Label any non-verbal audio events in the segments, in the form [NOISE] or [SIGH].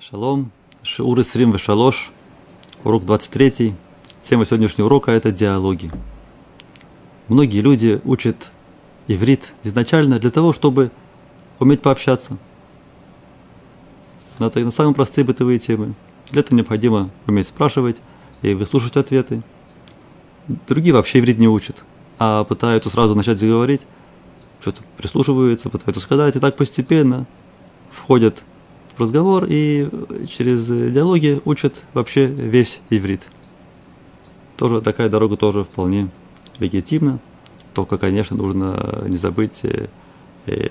Шалом, Шиур Исрим Вешалош, урок 23. Тема сегодняшнего урока – это диалоги. Многие люди учат иврит изначально для того, чтобы уметь пообщаться. Это на самые простые бытовые темы. Для этого необходимо уметь спрашивать и выслушать ответы. Другие вообще иврит не учат, а пытаются сразу начать заговорить, что-то прислушиваются, пытаются сказать, и так постепенно входят в разговор и через диалоги учат вообще весь иврит. Тоже такая дорога тоже вполне легитимна. Только, конечно, нужно не забыть э, э,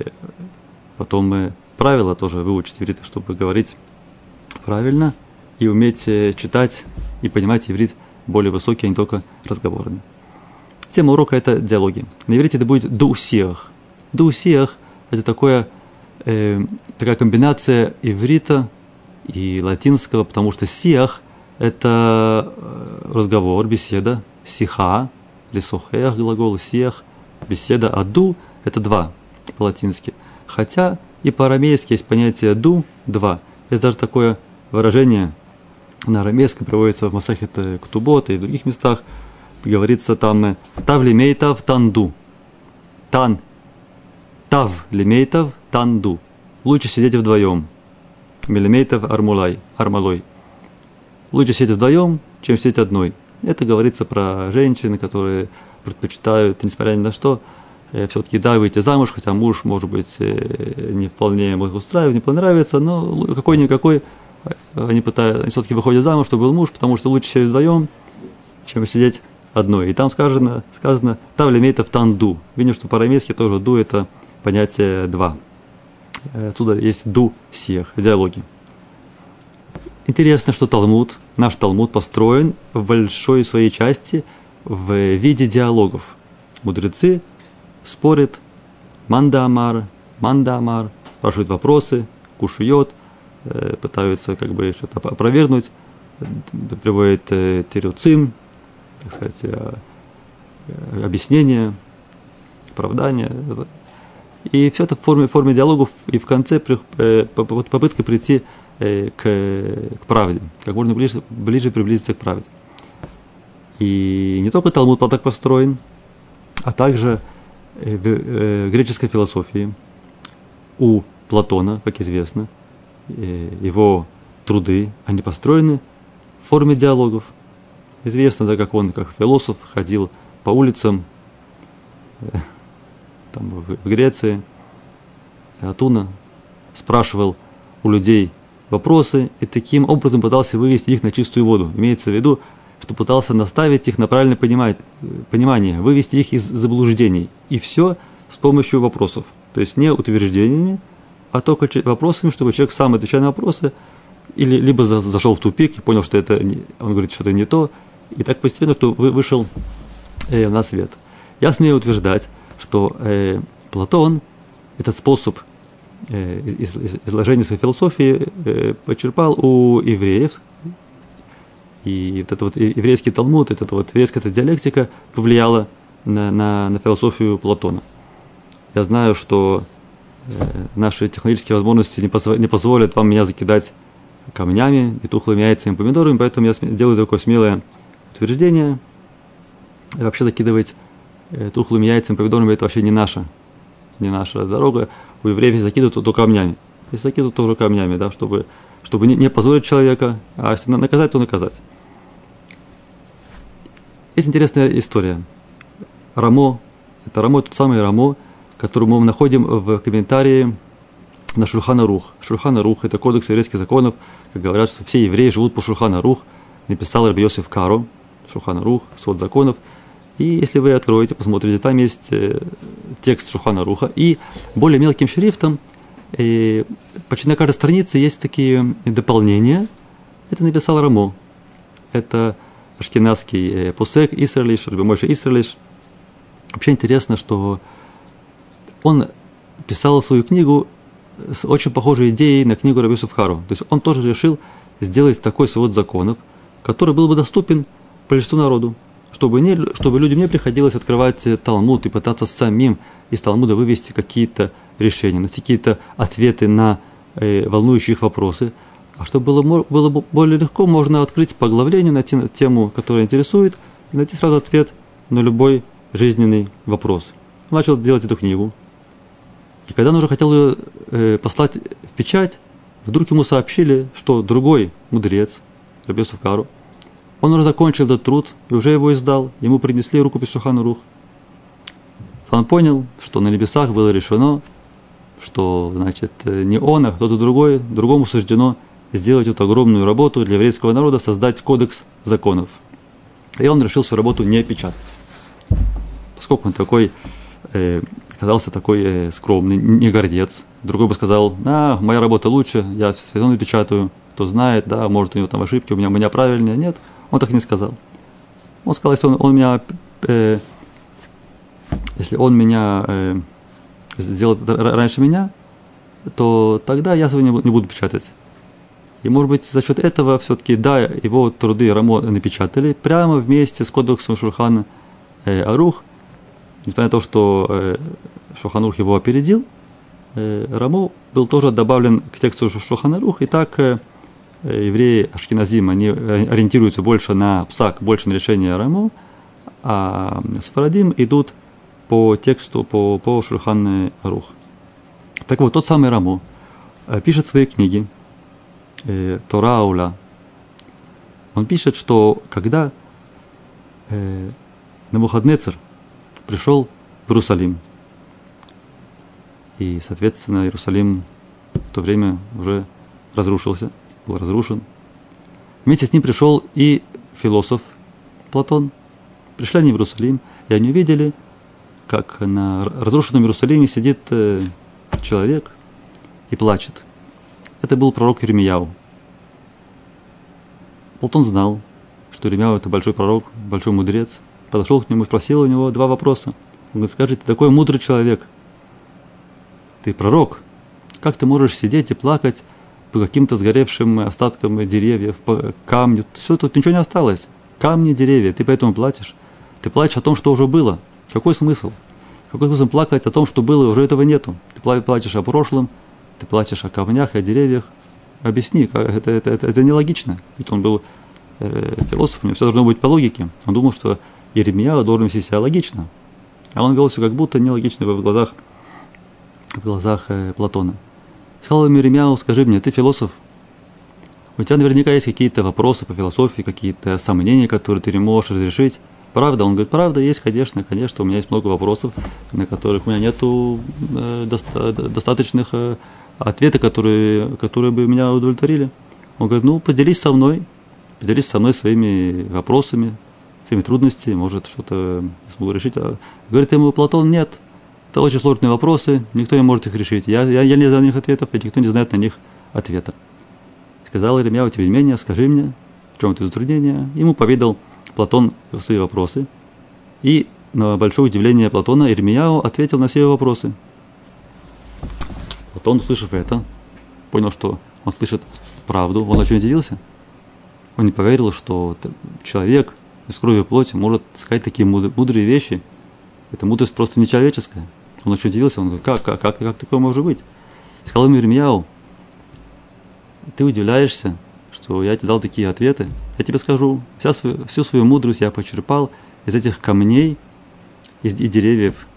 потом э, правила тоже выучить иврит, чтобы говорить правильно и уметь читать и понимать иврит более высокий, а не только разговорный. Тема урока – это диалоги. На иврите это будет «дуусиях». «Дуусиях» – это такое э, такая комбинация иврита и латинского, потому что сиах – это э, разговор, беседа, сиха, или сухех глагол, сиах, беседа, а ду – это два по-латински. Хотя и по-арамейски есть понятие ду – два. Есть даже такое выражение на арамейском, приводится в Масахет Ктубот и в других местах, говорится там «тав лимейтав танду». Тан Тав лимейтов танду. Лучше сидеть вдвоем. Милимейтов армулай, армалой. Лучше сидеть вдвоем, чем сидеть одной. Это говорится про женщин, которые предпочитают, несмотря ни на что, э, все-таки да, выйти замуж, хотя муж, может быть, э, не вполне их устраивает, не понравится, но какой-никакой э, они пытаются, они все-таки выходят замуж, чтобы был муж, потому что лучше сидеть вдвоем, чем сидеть одной. И там сказано, сказано тавлемейтов танду. Видно, что по-арамейски тоже ду это понятие два. Отсюда есть ду сех, диалоги. Интересно, что Талмуд, наш Талмуд построен в большой своей части в виде диалогов. Мудрецы спорят, манда амар, манда амар, спрашивают вопросы, кушают, э, пытаются как бы что-то опровергнуть, приводят э, теруцим, так сказать, э, объяснения, оправдания. И все это в форме, в форме диалогов и в конце э, попытка прийти э, к, к правде, как можно ближе, ближе приблизиться к правде. И не только Талмуд был так построен, а также э, в греческой философии у Платона, как известно, его труды, они построены в форме диалогов. Известно, да, как он, как философ, ходил по улицам, [LAUGHS] там, в, Греции, Атуна спрашивал у людей вопросы и таким образом пытался вывести их на чистую воду. Имеется в виду, что пытался наставить их на правильное понимать, понимание, вывести их из заблуждений. И все с помощью вопросов. То есть не утверждениями, а только вопросами, чтобы человек сам отвечая на вопросы, или либо зашел в тупик и понял, что это не, он говорит что-то не то, и так постепенно, что вышел э, на свет. Я смею утверждать, что э, Платон этот способ э, из, из, изложения своей философии э, почерпал у евреев. И вот этот вот еврейский талмуд, эта вот еврейская эта диалектика повлияла на, на, на философию Платона. Я знаю, что э, наши технологические возможности не, позво, не позволят вам меня закидать камнями, и тухлыми яйцами, помидорами, поэтому я делаю такое смелое утверждение. И вообще закидывать э, тухлыми яйцами, помидорами это вообще не наша, не наша дорога. У евреев закидывают то камнями. Если закидывают тоже камнями, да, чтобы, чтобы не, не позорить человека, а если наказать, то наказать. Есть интересная история. Рамо, это Рамо, тот самый Рамо, который мы находим в комментарии на Шульхана Рух. Шульхана Рух – это кодекс еврейских законов, как говорят, что все евреи живут по Шульхана Рух. Написал Раби Йосиф Каро, Шульхана Рух, свод законов – и если вы откроете, посмотрите, там есть э, текст Шухана Руха. И более мелким шрифтом, э, почти на каждой странице есть такие дополнения. Это написал Рамо. Это ашкенадский э, Пусек Исралиш, Рабимойша Исралиш. Вообще интересно, что он писал свою книгу с очень похожей идеей на книгу Раби Сувхару. То есть он тоже решил сделать такой свод законов, который был бы доступен большинству народу чтобы, не, чтобы людям не приходилось открывать Талмуд и пытаться самим из Талмуда вывести какие-то решения, найти какие-то ответы на э, волнующие их вопросы. А чтобы было, было более легко, можно открыть поглавление, найти тему, которая интересует, и найти сразу ответ на любой жизненный вопрос. Начал делать эту книгу. И когда он уже хотел ее э, послать в печать, вдруг ему сообщили, что другой мудрец, Рабиосов Кару, он уже закончил этот труд и уже его издал. Ему принесли рукопись Шухану Рух. Он понял, что на небесах было решено, что значит, не он, а кто-то другой, другому суждено сделать эту огромную работу для еврейского народа, создать кодекс законов. И он решил свою работу не печатать. Поскольку он такой, э, казался такой э, скромный, не гордец. Другой бы сказал, а, моя работа лучше, я все равно печатаю, кто знает, да, может у него там ошибки, у меня, у меня правильные. Нет, он так и не сказал. Он сказал, если он, он меня, э, если он меня э, сделает раньше меня, то тогда я сегодня не буду печатать. И, может быть, за счет этого все-таки, да, его труды Рамо напечатали прямо вместе с кодексом Шурхана э, Арух. Несмотря на то, что э, Шуханух его опередил, э, Рамо был тоже добавлен к тексту Шухана Арух. И так э, евреи Ашкиназим, они ориентируются больше на псак, больше на решение Рамо, а Сфарадим идут по тексту, по, по Шурхан Арух. Так вот, тот самый Рамо э, пишет свои книги – э, Торауля, он пишет, что когда э, Навуходнецер пришел в Иерусалим, и, соответственно, Иерусалим в то время уже разрушился, был разрушен. Вместе с ним пришел и философ Платон. Пришли они в Иерусалим, и они увидели, как на разрушенном Иерусалиме сидит э, человек и плачет. Это был пророк Еремияу. Платон знал, что Еремияу это большой пророк, большой мудрец. Подошел к нему и спросил у него два вопроса. Он говорит, скажи, ты такой мудрый человек, ты пророк, как ты можешь сидеть и плакать по каким-то сгоревшим остаткам деревьев, по камню, все, тут ничего не осталось. Камни, деревья, ты поэтому плачешь. Ты плачешь о том, что уже было. Какой смысл? Какой смысл плакать о том, что было, уже этого нету? Ты плачешь о прошлом, ты плачешь о камнях о деревьях. Объясни, это, это, это, это нелогично. Ведь он был э, философ, все должно быть по логике. Он думал, что Еремия должен вести себя логично. А он вел себя как будто нелогично в глазах, в глазах э, Платона. Сказал ему Еремияу, скажи мне, ты философ? У тебя наверняка есть какие-то вопросы по философии, какие-то сомнения, которые ты не можешь разрешить. Правда? Он говорит, правда, есть, конечно, конечно, у меня есть много вопросов, на которых у меня нет э, доста- достаточных э, ответы, которые, которые бы меня удовлетворили. Он говорит, ну, поделись со мной, поделись со мной своими вопросами, своими трудностями, может, что-то смогу решить. А говорит ему Платон, нет, это очень сложные вопросы, никто не может их решить. Я, я, я не знаю на них ответов, и никто не знает на них ответа. Сказал Иеремия, у тебя менее, скажи мне, в чем это затруднение. Ему поведал Платон свои вопросы. И на большое удивление Платона Ирмияу ответил на все его вопросы. Платон, услышав это, понял, что он слышит правду, он очень удивился. Он не поверил, что человек из крови и плоти может сказать такие мудрые вещи. Эта мудрость просто нечеловеческая. Он очень удивился, он говорит, как, как, как, как такое может быть? Сказал ему Ирмияу, ты удивляешься, что я тебе дал такие ответы. Я тебе скажу, вся свою, всю свою мудрость я почерпал из этих камней из, и деревьев,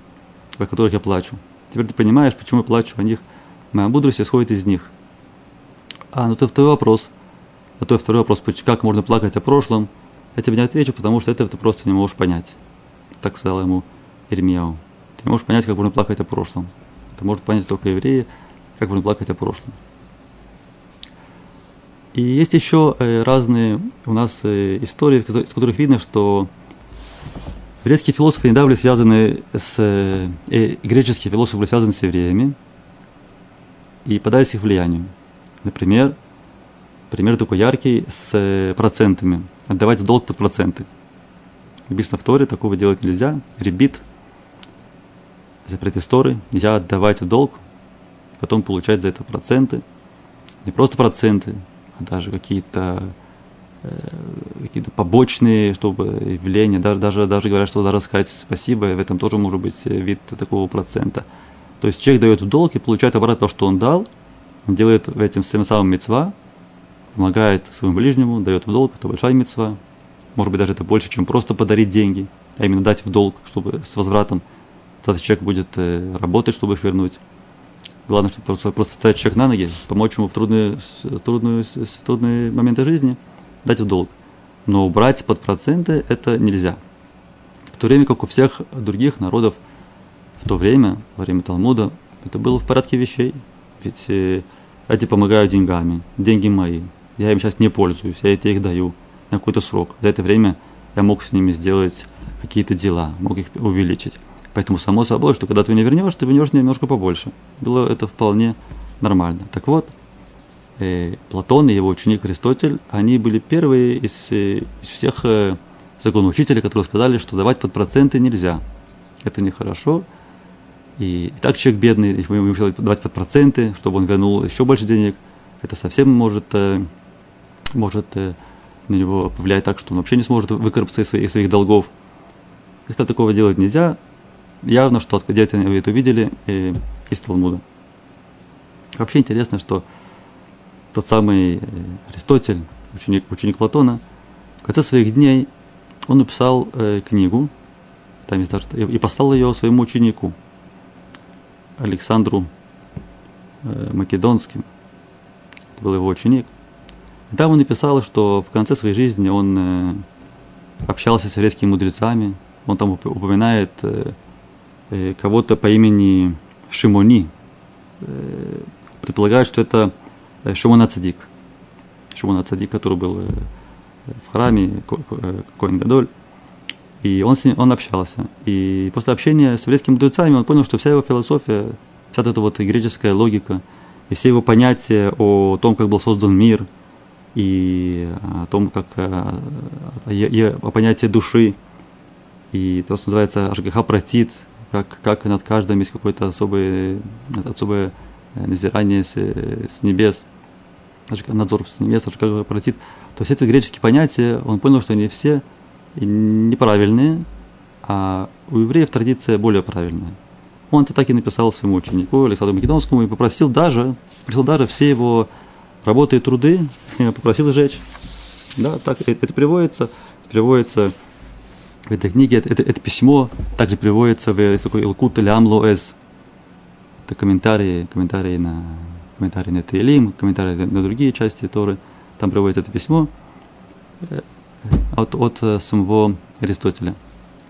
о которых я плачу. Теперь ты понимаешь, почему я плачу о них. Моя мудрость исходит из них. А, ну это второй вопрос. А то второй вопрос, как можно плакать о прошлом, я тебе не отвечу, потому что это ты просто не можешь понять. Так сказал ему Ирмияу. Ты можешь понять, как можно плакать о прошлом. Это может понять только евреи, как можно плакать о прошлом. И есть еще э, разные у нас э, истории, из которых видно, что греческие философы недавно были связаны с... Э, греческие философы были связаны с евреями и подались их влиянию. Например, пример такой яркий с процентами. Отдавать долг под проценты. Написано в Торе, такого делать нельзя. Ребит, запрет истории, нельзя отдавать в долг, потом получать за это проценты. Не просто проценты, даже какие-то э, какие-то побочные чтобы явления, даже, даже, даже говорят, что даже сказать спасибо, в этом тоже может быть вид такого процента. То есть человек дает в долг и получает обратно то, что он дал, он делает этим всем самым мецва, помогает своему ближнему, дает в долг, это большая мецва. Может быть, даже это больше, чем просто подарить деньги, а именно дать в долг, чтобы с возвратом этот человек будет э, работать, чтобы их вернуть. Главное, чтобы просто, просто поставить человек на ноги, помочь ему в трудные, трудные, трудные моменты жизни, дать в долг. Но убрать под проценты это нельзя. В то время как у всех других народов в то время, во время Талмуда, это было в порядке вещей. Ведь э, эти помогают деньгами, деньги мои. Я им сейчас не пользуюсь, я эти их даю на какой-то срок. За это время я мог с ними сделать какие-то дела, мог их увеличить. Поэтому само собой, что когда ты не вернешь, ты вернешь немножко побольше. Было это вполне нормально. Так вот, э, Платон и его ученик Аристотель, они были первые из, э, из всех э, законоучителей, которые сказали, что давать под проценты нельзя. Это нехорошо. И, и так человек бедный, ему ему давать под проценты, чтобы он вернул еще больше денег, это совсем может, э, может э, на него повлиять так, что он вообще не сможет выкарабкаться из своих, из своих долгов. Если такого делать нельзя, явно, что где-то это увидели э, из Талмуда. Вообще интересно, что тот самый э, Аристотель, ученик, ученик Платона, в конце своих дней он написал э, книгу, там есть даже, и послал ее своему ученику, Александру э, Македонским. Это был его ученик. И там он написал, что в конце своей жизни он э, общался с еврейскими мудрецами. Он там упоминает Э, кого-то по имени Шимони. Э, предполагают, что это э, Шимон Ацадик. Шимон Ацадик, который был в храме, Коин Гадоль. И он, с ним, он общался. И после общения с еврейскими мудрецами он понял, что вся его философия, вся эта вот греческая логика, и все его понятия о том, как был создан мир, и о том, как о, о, о понятии души, и то, что называется Ашгаха Пратит, как, как над каждым есть какое-то особое, особое э, назирание с, с небес, надзор с небес, как обратит. То есть эти греческие понятия, он понял, что они все неправильные, а у евреев традиция более правильная. Он это так и написал своему ученику Александру Македонскому и попросил даже, попросил даже все его работы и труды, [LAUGHS] попросил сжечь. Да, так это приводится, приводится в этой книге это, это, это письмо также приводится в такой Илкут Лям Лоэз. Это комментарии, комментарии на комментарии на Тейлим, комментарии на другие части Торы. Там приводится это письмо э, от, от э, самого Аристотеля.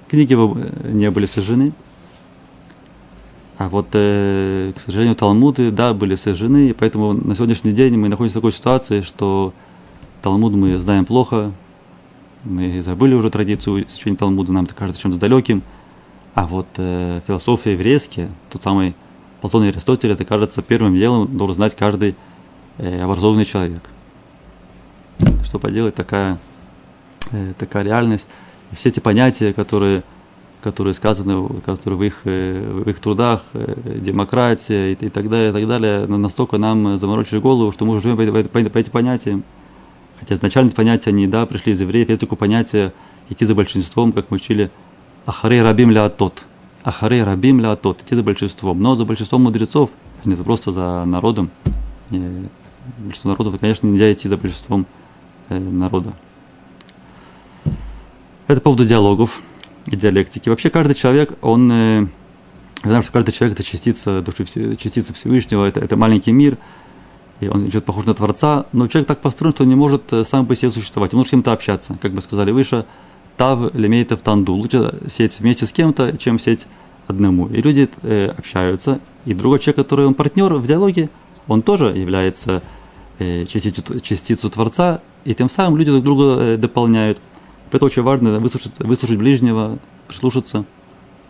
Книги его э, не были сожжены, а вот, к сожалению, Талмуды, да, были сожжены, и поэтому на сегодняшний день мы находимся в такой ситуации, что Талмуд мы знаем плохо, мы забыли уже традицию изучения Талмуда, нам это кажется чем-то далеким. А вот э, философия еврейская, тот самый Платон и Аристотель, это кажется первым делом должен знать каждый э, образованный человек. Что поделать, такая, э, такая реальность. И все эти понятия, которые, которые сказаны которые в, их, э, в их трудах, э, демократия и, и так далее, и так далее, настолько нам заморочили голову, что мы уже живем по, по, по, по этим понятиям. Хотя изначально понятия они, да, пришли из евреев, есть такое понятие идти за большинством, как мы учили, ахарей рабим ля тот. Ахарей рабим ля тот, идти за большинством. Но за большинством мудрецов, а не просто за народом. И большинство народов, конечно, нельзя идти за большинством э, народа. Это по поводу диалогов и диалектики. Вообще каждый человек, он, э, знаем, что каждый человек это частица души, частица Всевышнего, это, это маленький мир – и он идет похож на Творца, но человек так построен, что он не может э, сам по себе существовать, ему нужно с кем-то общаться, как мы сказали выше, тав лемейтов танду, лучше сеть вместе с кем-то, чем сеть одному. И люди э, общаются, и другой человек, который он партнер в диалоге, он тоже является э, частицей, частицей Творца, и тем самым люди друг друга э, дополняют. Поэтому очень важно выслушать, выслушать ближнего, прислушаться,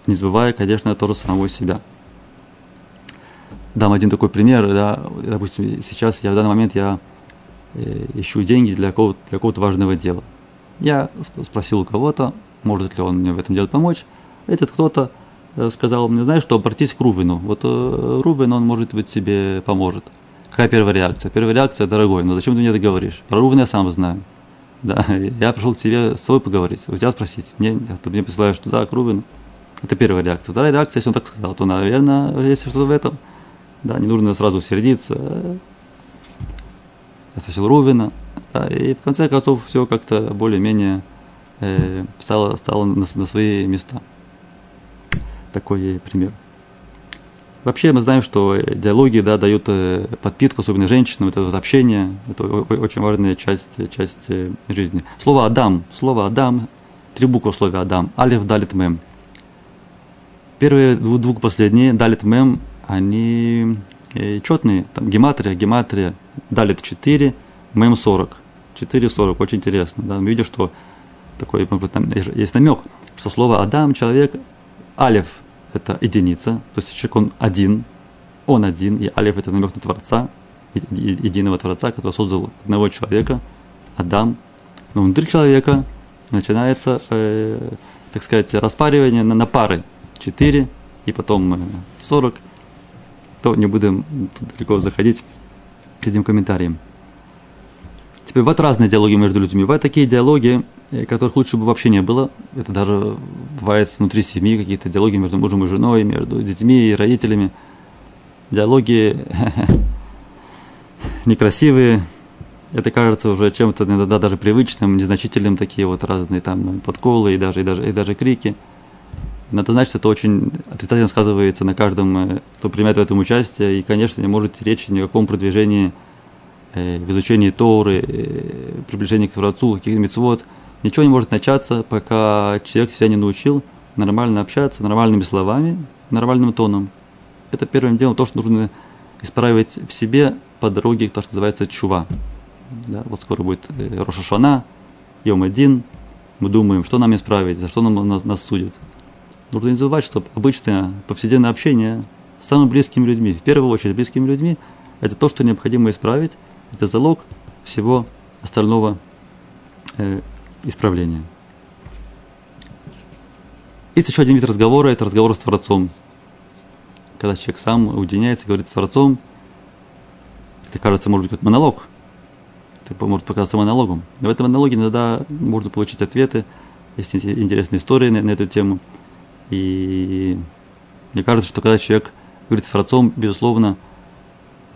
не забывая, конечно, тоже самого себя дам один такой пример. Да, допустим, сейчас я в данный момент я э, ищу деньги для какого-то, для какого-то важного дела. Я спросил у кого-то, может ли он мне в этом деле помочь. Этот кто-то э, сказал мне, знаешь что, обратись к Рувину. Вот э, Рувин, он, может быть, тебе поможет. Какая первая реакция? Первая реакция, дорогой, но зачем ты мне это говоришь? Про Рувина я сам знаю. [LAUGHS] Да, я пришел к тебе с тобой поговорить, у тебя спросить. Не, ты мне присылаешь туда, к Рувину. Это первая реакция. Вторая реакция, если он так сказал, то, наверное, есть что-то в этом – да, не нужно сразу сердиться. спросил Рувина. Да, и в конце концов все как-то более-менее э, стало, стало на, на свои места. Такой пример. Вообще мы знаем, что диалоги да, дают э, подпитку, особенно женщинам, это вот общение, это очень важная часть, часть э, жизни. Слово «Адам», слово «Адам», три буквы в слове «Адам», «Алиф», «Далит», «Мем». Первые двух последние, «Далит», «Мем», они э, четные, там гематрия, гематрия, «Далит» 4, «Мем» 40. 4, 40, очень интересно. Да? Мы видим, что такой, там есть намек, что слово «Адам», человек, «Алиф», это единица, то есть человек он один, он один, и алиф это намек на Творца, единого Творца, который создал одного человека, Адам. Но внутри человека начинается, э, так сказать, распаривание на, на пары. четыре и потом э, 40. То не будем далеко заходить к этим комментариям. Теперь вот разные диалоги между людьми. Бывают такие диалоги, э, которых лучше бы вообще не было. Это даже бывает внутри семьи, какие-то диалоги между мужем и женой, между детьми и родителями. Диалоги [LAUGHS] некрасивые. Это кажется уже чем-то иногда даже привычным, незначительным, такие вот разные там подколы и даже, и даже, и даже крики. Знать, что это очень отрицательно сказывается на каждом, э, кто принимает в этом участие, и, конечно, не может речь ни о каком продвижении Э, в изучении Торы, э, приближении к Творцу, каких-то мецвод, ничего не может начаться, пока человек себя не научил нормально общаться, нормальными словами, нормальным тоном. Это первым делом то, что нужно исправить в себе по дороге, то, что называется чува. Да, вот скоро будет э, Рошашана, Йом один. Мы думаем, что нам исправить, за что нам нас, нас судят. Нужно не забывать, что обычное повседневное общение с самыми близкими людьми, в первую очередь близкими людьми, это то, что необходимо исправить, это залог всего остального э, исправления. Есть еще один вид разговора, это разговор с Творцом. Когда человек сам уединяется говорит с Творцом, это кажется, может быть, как монолог. Это может показаться монологом. Но в этом монологе иногда можно получить ответы. Есть интересные истории на, на эту тему. И мне кажется, что когда человек говорит с Творцом, безусловно,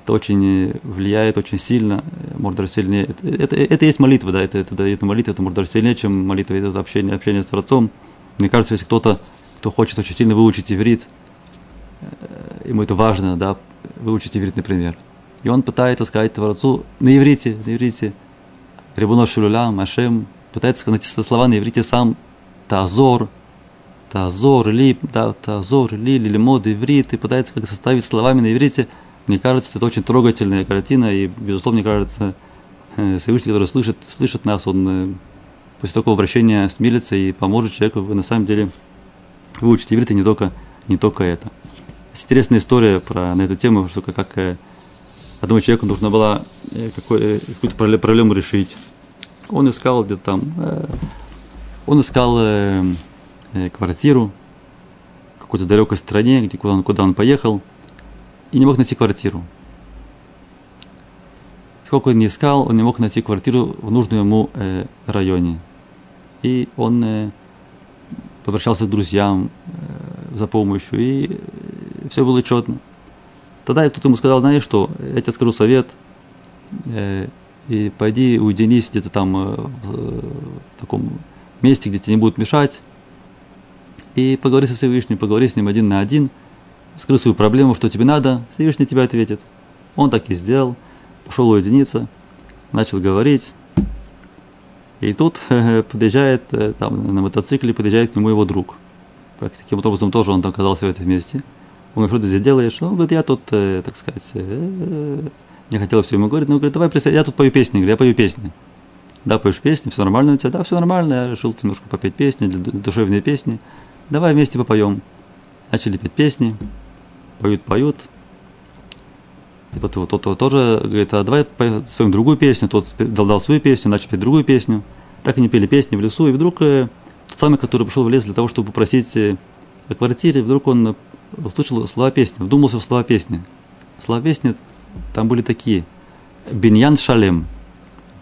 это очень влияет очень сильно, может даже сильнее. Это, это, это есть молитва, да, это, это, это молитва, это может даже сильнее, чем молитва, это общение, общение с Творцом. Мне кажется, если кто-то, кто хочет очень сильно выучить иврит, э, ему это важно, да, выучить иврит, например. И он пытается сказать Творцу на иврите, на иврите, Рибуно Шулюлям, Ашем, пытается найти слова на иврите сам, Тазор, Тазор, Ли, да, Тазор, Ли, Лилимод, иврит, и пытается как составить словами на иврите – мне кажется, это очень трогательная картина, и, безусловно, мне кажется, э, Всевышний, который слышит, слышит нас, он э, после такого обращения смелится и поможет человеку на самом деле выучить иврит, и не только, не только это. Есть интересная история про, на эту тему, что как, э, одному человеку нужно было какую-то проблему решить. Он искал где-то там, он искал квартиру в какой-то далекой стране, где, куда, он, куда он поехал – и не мог найти квартиру. Сколько он не искал, он не мог найти квартиру в нужном ему э, районе. И он э, обращался к друзьям э, за помощью, и э, все было четно. Тогда я тут ему сказал, знаешь что, я тебе скажу совет, э, и пойди уединись где-то там э, в, э, в таком месте, где тебе не будут мешать, и поговори со Всевышним, поговори с ним один на один – скрыл свою проблему, что тебе надо, Всевышний тебе ответит. Он так и сделал, пошел уединиться, начал говорить. И тут [LAUGHS] подъезжает, э, там на мотоцикле подъезжает к нему его друг. Как, таким образом тоже он оказался в этом месте. Он говорит, что ты здесь делаешь? Он говорит, я тут, э, так сказать, э, не хотел все ему говорить, но говорит, давай присядь, я тут пою песни, говорит, я пою песни. Да, поешь песни, все нормально у тебя? Да, все нормально, я решил немножко попеть песни, душевные песни. Давай вместе попоем. Начали петь песни поют, поют. И тот, тот, тот тоже говорит, а давай споем другую песню. Тот дал, дал свою песню, начал петь другую песню. Так они пели песни в лесу, и вдруг э, тот самый, который пришел в лес для того, чтобы попросить э, о квартире, вдруг он услышал слова песни, вдумался в слова песни. Слова песни там были такие. Биньян Шалем.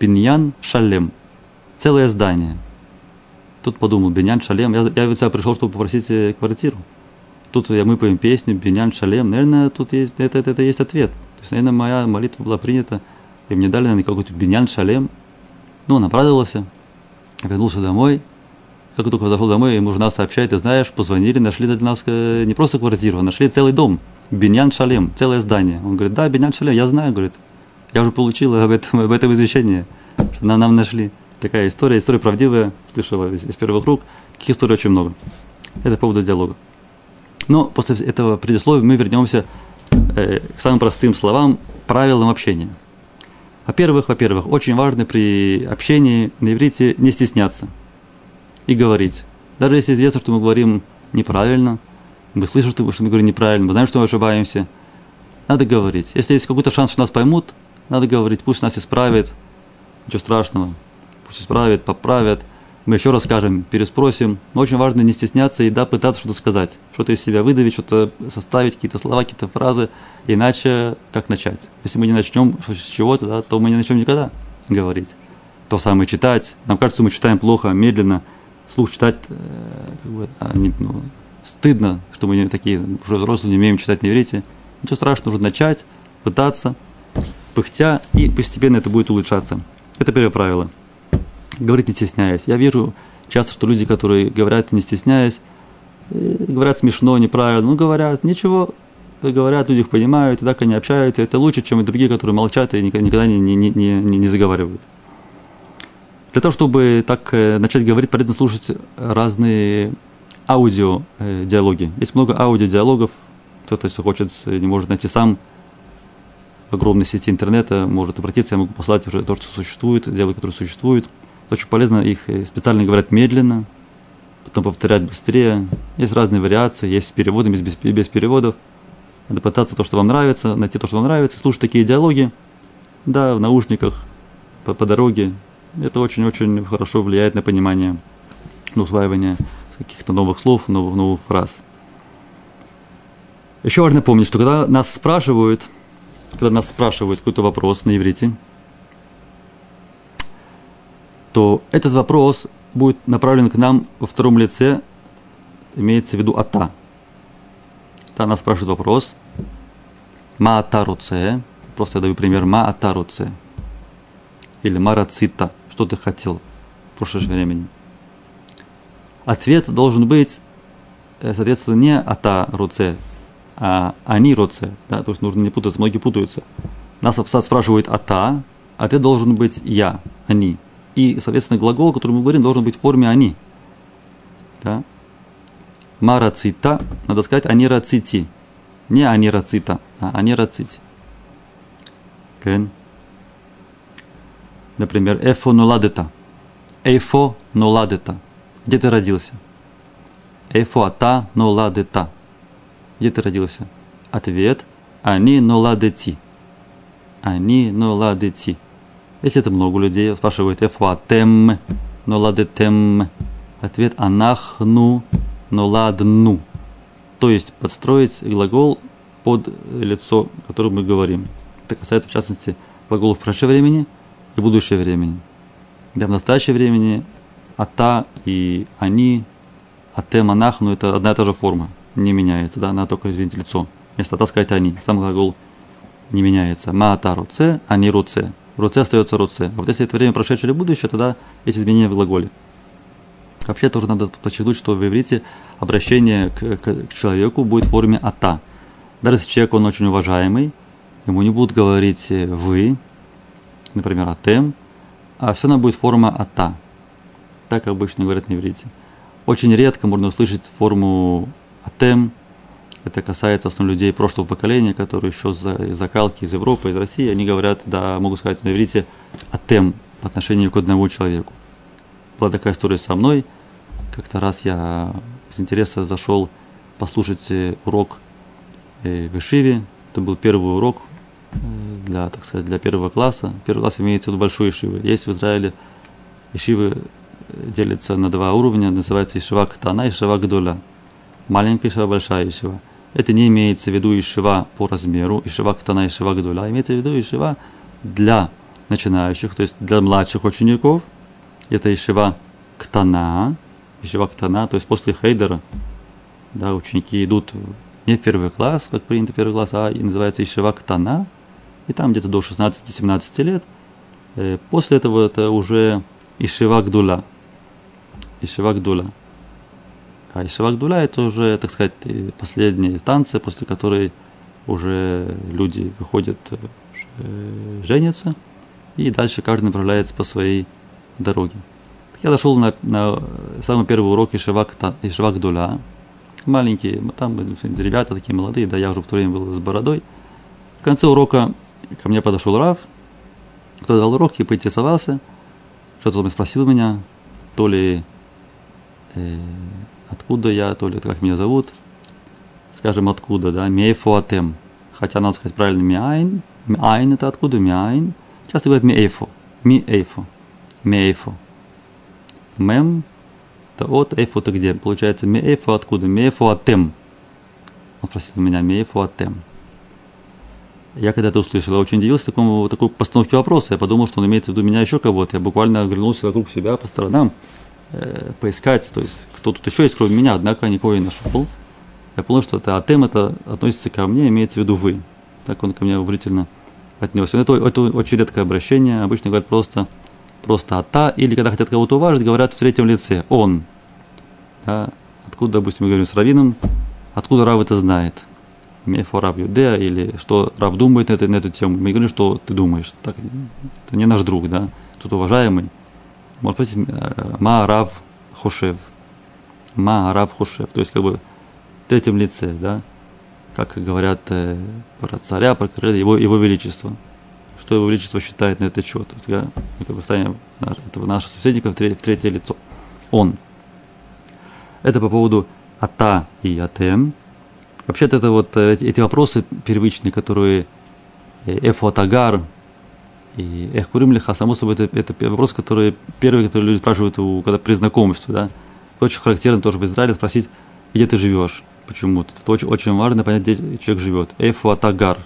Биньян Шалем. Целое здание. Тут подумал, Биньян Шалем. Я, я пришел, чтобы попросить э, квартиру тут мы поем песню, Бенян Шалем, наверное, тут есть, это, это, это есть ответ. То есть, наверное, моя молитва была принята и мне дали на какой-то биньян шалем. Ну, он обрадовался, вернулся домой. Как только зашел домой, ему жена сообщает, ты знаешь, позвонили, нашли для нас э, не просто квартиру, а нашли целый дом. Биньян Шалем, целое здание. Он говорит, да, Биньян Шалем, я знаю, говорит. Я уже получил об этом, об этом извещение, что нам нашли. Такая история, история правдивая, слышала из, из первых рук. Таких историй очень много. Это по поводу диалога. Но после этого предисловия мы вернемся э, к самым простым словам, правилам общения. Во-первых, во-первых, очень важно при общении на иврите не стесняться и говорить. Даже если известно, что мы говорим неправильно, мы слышим, что мы говорим неправильно, мы знаем, что мы ошибаемся, надо говорить. Если есть какой-то шанс, что нас поймут, надо говорить, пусть нас исправят, ничего страшного, пусть исправят, поправят, мы еще раз скажем, переспросим. Но очень важно не стесняться и да, пытаться что-то сказать, что-то из себя выдавить, что-то составить, какие-то слова, какие-то фразы. Иначе как начать? Если мы не начнем с чего-то, да, то мы не начнем никогда говорить. То самое читать. Нам кажется, мы читаем плохо, медленно. Слух читать э, как бы, а, ну, стыдно, что мы не такие уже взрослые, не умеем читать на иврите. Ничего страшного, нужно начать, пытаться, пыхтя, и постепенно это будет улучшаться. Это первое правило – говорить не стесняясь. Я вижу часто, что люди, которые говорят не стесняясь, э, говорят смешно, неправильно, ну говорят, ничего, говорят, люди их понимают, и так они общаются, это лучше, чем и другие, которые молчат и никогда не, не, не, не, не заговаривают. Для того, чтобы так э, начать говорить, полезно слушать разные аудиодиалоги. Э, Есть много аудиодиалогов, кто-то, если хочет, не может найти сам в огромной сети интернета, может обратиться, я могу послать уже то, что существует, диалоги, которые существуют – очень полезно, их э, специально говорят медленно, потом повторять быстрее. Есть разные вариации, есть с переводами, без, без переводов. Надо пытаться то, что вам нравится, найти то, что вам нравится, слушать такие диалоги, да, в наушниках, по, по дороге. Это очень-очень хорошо влияет на понимание, на усваивание каких-то новых слов, новых, новых фраз. Еще важно помнить, что когда нас спрашивают, когда нас спрашивают какой-то вопрос на иврите, то этот вопрос будет направлен к нам во втором лице, имеется в виду ата. Да, нас спрашивает вопрос. Ма атаруце. Просто я даю пример. Ма атаруце. Или марацита. Что ты хотел в прошлом времени. Ответ должен быть, э, соответственно, не ата руце, а они руце. Да? То есть нужно не путаться, многие путаются. Нас спрашивают ата, ответ должен быть я, они. И, соответственно, глагол, который мы говорим, должен быть в форме «они». Да? Марацита, надо сказать «они рацити». Не «они рацита», а «они рацити». Okay. Например, «эфо ноладета». «Эфо ноладета». Где ты родился? «Эфо ата ноладета». Где ты родился? Ответ «они ноладети». «Они ноладети». Если это много людей, спрашивают «эфуатем ноладетем». Ответ «анахну ноладну». То есть подстроить глагол под лицо, о котором мы говорим. Это касается, в частности, глаголов в прошедшем времени и будущее времени. Да, в настоящее времени ата и они, атем, анахну – это одна и та же форма, не меняется, да, она только, извините, лицо. Вместо ата сказать они, сам глагол не меняется. Ма ата руце, они руце. Руце остается руце. А вот если это время прошедшее или будущее, тогда есть изменения в глаголе. Вообще тоже надо подчеркнуть, что в иврите обращение к, к, к человеку будет в форме ата. Даже если человек он очень уважаемый, ему не будут говорить вы, например, атем, а все равно будет форма ата. Так обычно говорят на иврите. Очень редко можно услышать форму атем, это касается в основном людей прошлого поколения, которые еще из закалки из Европы, из России, они говорят, да, могут сказать на иврите «атем» по отношению к одному человеку. Была такая история со мной. Как-то раз я из интереса зашел послушать э, урок э, в Ишиве. Это был первый урок э, для, так сказать, для первого класса. Первый класс имеется в виду большой Ишивы. Есть в Израиле Ишивы делятся на два уровня, называется Ишива Ктана и Ишива Гдоля. Маленькая Ишива, большая Ишива. Это не имеется в виду ишива по размеру, ишива ктана, ишива гдуля, имеется в виду ишива для начинающих, то есть для младших учеников. Это ишива ктана, ишива ктана, то есть после хейдера, да, ученики идут не в первый класс, как принято первый класс, а и называется ишива ктана, и там где-то до 16-17 лет. Э, после этого это уже Ишива Гдула. Ишива Гдула. А Ишива Гдула это уже, так сказать, последняя инстанция, после которой уже люди выходят, э, женятся, и дальше каждый направляется по своей дороге. Я дошел на, на самый первый урок Ишивак Дуля. Маленькие, там ребята такие молодые, да, я уже в то время был с бородой. В конце урока ко мне подошел Рав, кто дал урок и поинтересовался, что-то он спросил меня, то ли э, откуда я, то ли как меня зовут, скажем, откуда, да, מאיפה אתם. Хотя надо сказать правильно מאין. מאין это откуда? מאין. Часто говорят מאיפה. מאיפה. מאיפה. מם это от, איפה это где? Получается מאיפה откуда? מאיפה אתם. Он спросил меня, מאיפה אתם. Я когда это услышал, я очень удивился такому, такой постановке вопроса. Я подумал, что он имеет в виду меня еще кого-то. Я буквально оглянулся вокруг себя по сторонам, э, поискать, то есть кто тут еще есть, кроме меня, однако никого не нашел. Я понял, что это атем, это относится ко мне, имеется в виду вы. Так он ко мне уважительно отнесся. Это, это очень редкое обращение. Обычно говорят просто, просто ата, или когда хотят кого-то уважить, говорят в третьем лице он. Да? Откуда, допустим, мы говорим с раввином, откуда Рав это знает? Мефо Рав Юдея, или что Рав думает на, это, на эту тему. Мы говорим, что ты думаешь. Так, это не наш друг, да, тут уважаемый. Может спросить, э, Ма Рав Хошев. Ма Рав Хошев. То есть, как бы, третьем лице, да, как говорят э, про царя, про короля, его, его величество. Что его величество считает на этот счет. То есть, да, мы как бы ставим этого нашего собеседника в, третье, в третье лицо. Он. Это по поводу ата и атем. Вообще-то это вот э, эти, эти вопросы первичные, которые э, эфуатагар и эхкурим лиха, само собой, это, это вопрос, который первый, который люди спрашивают, у, когда при знакомстве, да. Очень характерно тоже в Израиле спросить, где ты живешь почему-то. Это очень, очень важно понять, где человек живет. Эфуатагар.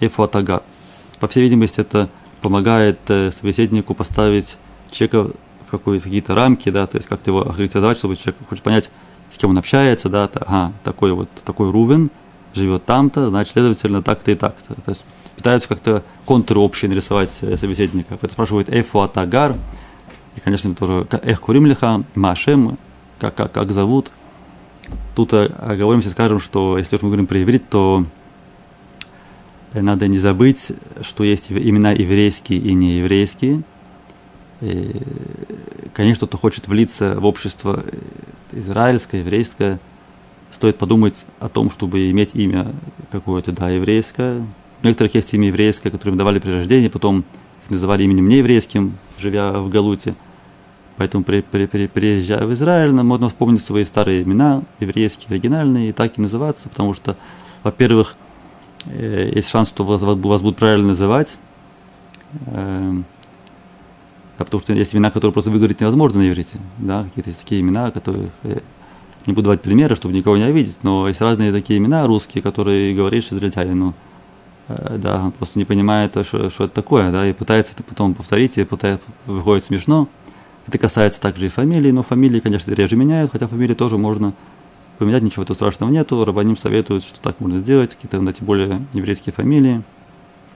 Эфуатагар. По всей видимости, это помогает э, собеседнику поставить человека в какие-то рамки, да, то есть как-то его охарактеризовать, чтобы человек хочет понять, с кем он общается, да, то, ага, такой вот, такой Рувен живет там-то, значит, следовательно, так-то и так-то. То есть пытаются как-то контуры общие нарисовать э, собеседника. Это спрашивает Эфуатагар, и, конечно, тоже Эх Куримлиха, Машем, как, как, как зовут – Тут э, оговоримся, скажем, что если уж мы говорим про иврит, то э, надо не забыть, что есть имена еврейские и нееврейские. И, конечно, кто хочет влиться в общество израильское, еврейское, стоит подумать о том, чтобы иметь имя какое-то, да, еврейское. У некоторых есть имя еврейское, которое им давали при рождении, потом их называли именем нееврейским, живя в Галуте – Поэтому, при, при, при, приезжая в Израиль, нам можно вспомнить свои старые имена, еврейские, оригинальные, и так и называться, потому что, во-первых, э, есть шанс, что вас, вас будут правильно называть, э, да, потому что есть имена, которые просто выговорить невозможно на иврите, да, какие-то есть такие имена, которых э, не буду давать примеры, чтобы никого не обидеть, но есть разные такие имена русские, которые говоришь израильтянину, да, он просто не понимает, что, что это такое, да, и пытается это потом повторить, и пытается, выходит смешно, это касается также и фамилий, но фамилии, конечно, реже меняют, хотя фамилии тоже можно поменять, ничего тут страшного нету. Рабаним советуют, что так можно сделать, какие-то, знаете, более еврейские фамилии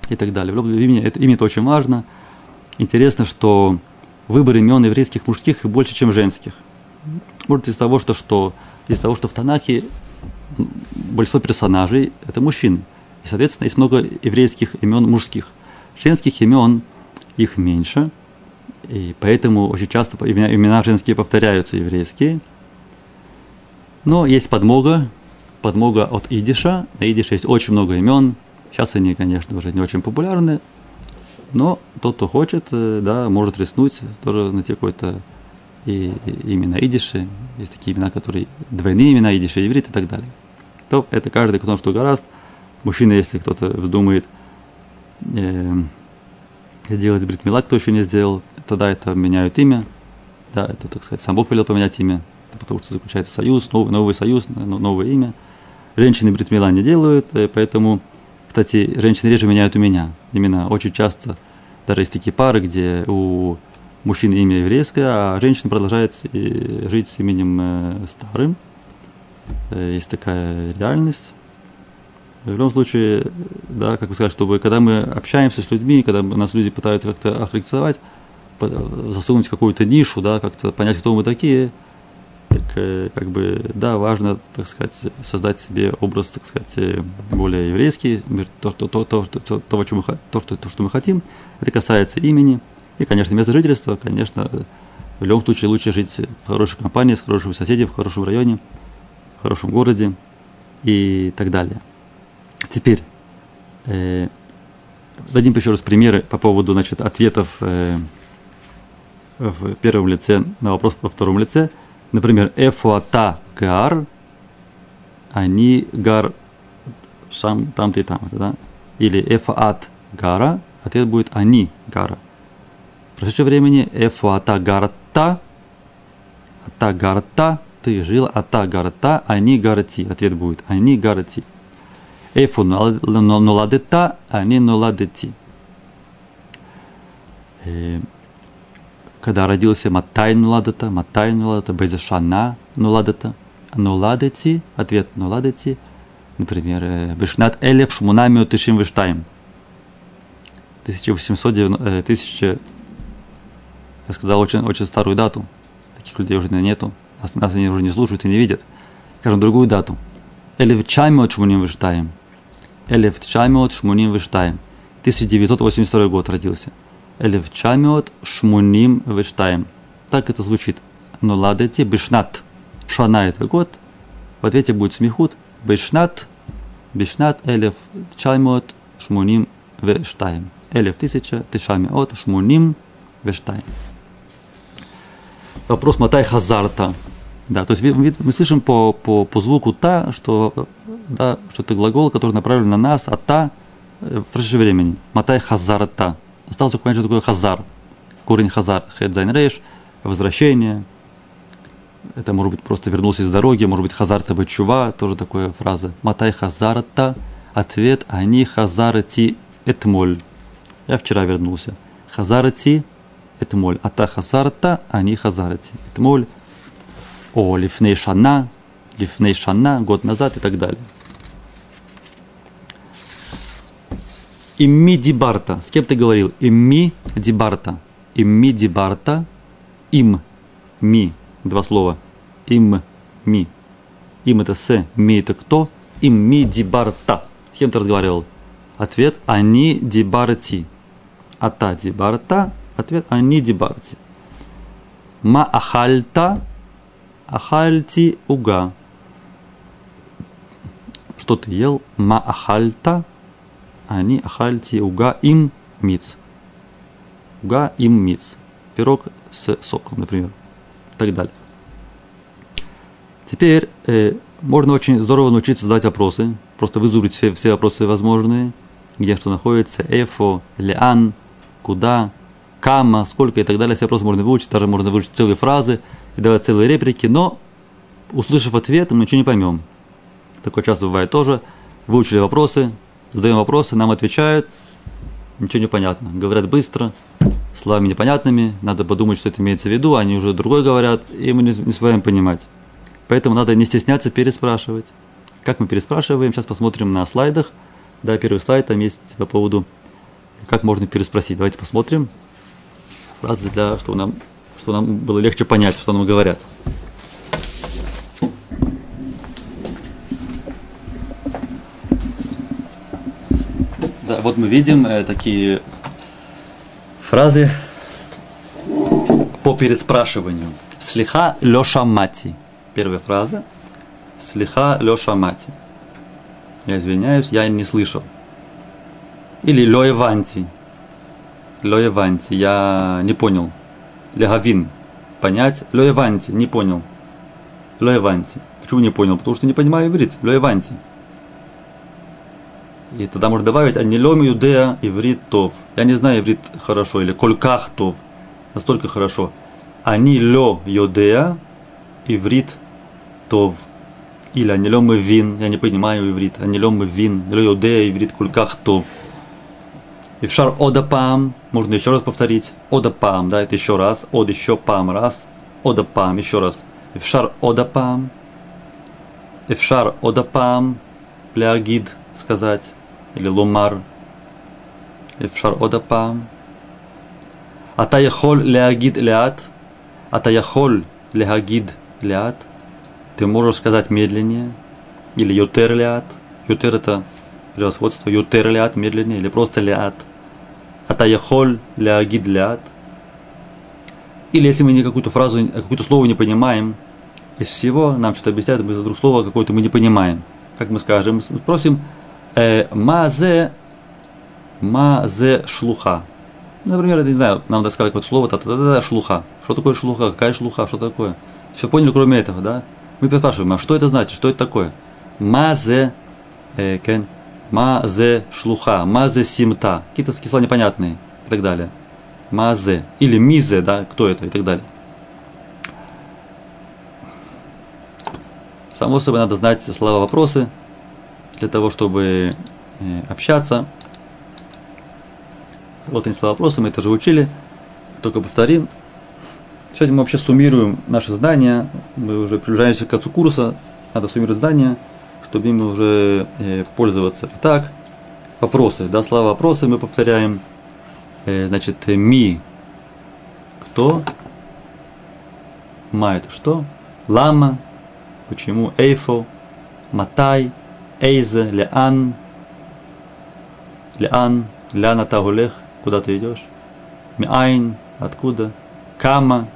и так далее. Имя это, имя это очень важно. Интересно, что выбор имен еврейских мужских больше, чем женских. Может, из того, что, что, из того, что в Танахе большинство персонажей – это мужчины. И, соответственно, есть много еврейских имен мужских. Женских имен их меньше – и поэтому очень часто имена, имена женские повторяются, еврейские. Но есть подмога, подмога от идиша. На идише есть очень много имен. Сейчас они, конечно, уже не очень популярны. Но тот, кто хочет, э, да, может рискнуть, тоже найти какое-то и, и имя на идише. Есть такие имена, которые двойные имена, идише, иврит и так далее. То это каждый, кто что гораст. Мужчина, если кто-то вздумает э, сделать бритмила, кто еще не сделал, тогда это меняют имя. Да, это, так сказать, сам Бог велел поменять имя, потому что заключается союз, новый, новый союз, новое имя. Женщины бритмила не делают, э, поэтому, кстати, женщины реже меняют имена. Именно очень часто даже есть такие пары, где у мужчины имя еврейское, а женщина продолжает э, жить с именем э, старым. Есть такая реальность. В любом случае, да, как вы сказали, чтобы когда мы общаемся с людьми, когда нас люди пытаются как-то охарактеризовать, засунуть какую-то нишу, да, как-то понять, кто мы такие, так, э, как бы, да, важно, так сказать, создать себе образ, так сказать, э, более еврейский, то, то, то, то, то, того, что мы, то, что, то, что мы хотим. Это касается имени и, конечно, места жительства. Конечно, в любом случае лучше жить в хорошей компании, с хорошими соседями, в хорошем районе, в хорошем городе и так далее. Теперь, э, дадим еще раз примеры по поводу значит, ответов э, в первом лице на вопрос во втором лице. Например, эфуата гар, они гар сам там-то и там. Да? Или эфаат гара, ответ будет они гара. В прошедшем времени эфуата гарта, ата гарта, ты жил, ата гарта, они гарти. Ответ будет они гарти. Эфу ноладета, они ноладети когда родился Матай Нуладата, Матай Нуладата, Безашана Нуладата, Нуладати, ответ Нуладати, например, Бешнат Элев Шмунами Тышим Виштаем. 1890, 1000, я сказал очень, очень старую дату, таких людей уже нету, нас, нас они уже не слушают и не видят. Скажем другую дату. Элев Чаймот Шмуним Виштаем. Элев Чаймот Шмуним Виштаем. 1982 год родился. Элев Чамиот Шмуним Вештаем. Так это звучит. Но ладете Бишнат. Шана это год. В ответе будет смехут. Бишнат. Бишнат Элев Чамиот Шмуним Вештаем. Элев тысяча. Тишамиот Шмуним Вештаем. Вопрос מתי חזרת. Да, то есть мы, слышим по, по, по звуку та, что, да, что это глагол, который направлен на нас, а та в прошедшем времени. מתי חזרת. Осталось только понять, что такое חזר. Корень חזר, חית זין ריש, возвращение. Это может быть просто вернулся из дороги, может быть חזרת בתשובה, тоже такая фраза. מתי חזרת, ответ, אני חזרתי אתמול. Я вчера вернулся. Хазарати этмоль. Ата хазарта, они хазарати. Этмоль. О, лифней шана, лифней шана, год назад и так далее. Имми дибарта. С кем ты говорил? Имми дибарта. Имми дибарта. Им. Ми. Два слова. Им. Ми. Им это с. Ми это кто? Имми дибарта. С кем ты разговаривал? Ответ. Они дибарти. Ата дибарта. Ответ. Они дибарти. Ма ахальта. Ахальти уга. Что ты ел? Ма ахальта они ахальти уга им миц. Уга им миц. Пирог с соком, например. И так далее. Теперь э, можно очень здорово научиться задать вопросы. Просто вызубрить все, все вопросы возможные. Где что находится, эфо, леан, куда, кама, сколько и так далее. Все вопросы можно выучить. Даже можно выучить целые фразы и давать целые реплики. Но, услышав ответ, мы ничего не поймем. Такое часто бывает тоже. Выучили вопросы, задаем вопросы, нам отвечают, ничего не понятно. Говорят быстро, словами непонятными, надо подумать, что это имеется в виду, они уже другой говорят, и мы не, не успеваем понимать. Поэтому надо не стесняться переспрашивать. Как мы переспрашиваем, сейчас посмотрим на слайдах. Да, первый слайд там есть по поводу, как можно переспросить. Давайте посмотрим. Фразы для, чтобы нам, чтобы нам было легче понять, что нам говорят. Да, вот мы видим э, такие фразы по переспрашиванию. Слиха леша мати. Первая фраза. Слиха леша мати. Я извиняюсь, я не слышал. Или лоеванти. Лоеванти. Я не понял. Легавин. Понять. Лоеванти. Не понял. Лоеванти. Почему не понял? Потому что не понимаю иврит. Лоеванти. И тогда можно добавить «Анилем юдея иврит тов». Я не знаю иврит хорошо, или «Кольках тов». Настолько хорошо. «Они лё юдея иврит тов». Или «Анилем вин». Я не понимаю иврит. «Анилем вин». «Лё юдея иврит кольках тов». И в шар одапам можно еще раз повторить. Одапам, да, это еще раз. Од еще пам раз. Одапам, еще раз. И в шар одапам. И в шар одапам. Плягид сказать, или ломар, אפשר עוד הפעם. אתה יכול להגיד לאט, אתה יכול להגיד לאט, ты можешь сказать медленнее, или ютер лят, ютер это превосходство, ютер лят, медленнее, или просто лят. атаяхоль ля гидлят. Или если мы не какую-то фразу, какое-то слово не понимаем, из всего нам что-то объясняют, мы вдруг слово какое-то мы не понимаем. Как мы скажем? Мы спросим э, мазе мазе шлуха. Например, я не знаю, нам доскали какое-то слово, та -та -та -та, шлуха. Что такое шлуха? Какая шлуха? Что такое? Все поняли, кроме этого, да? Мы спрашиваем, а что это значит? Что это такое? Мазе э, кен мазе шлуха, мазе симта. Какие-то слова непонятные и так далее. Мазе. Или мизе, да, кто это и так далее. Само собой, надо знать слова-вопросы для того, чтобы э, общаться. Вот они слова-вопросы, мы это же учили. Только повторим. Сегодня мы вообще суммируем наши знания. Мы уже приближаемся к концу курса. Надо суммировать знания, чтобы им уже э, пользоваться. Итак, вопросы. Да, слова вопросы мы повторяем. Э, значит, ми. Кто? Ма это что? Лама. Почему? Эйфо. Матай. Эйзе. Леан. Леан. Ляна тагулех. Куда ты идешь? Миайн. Откуда? Кама.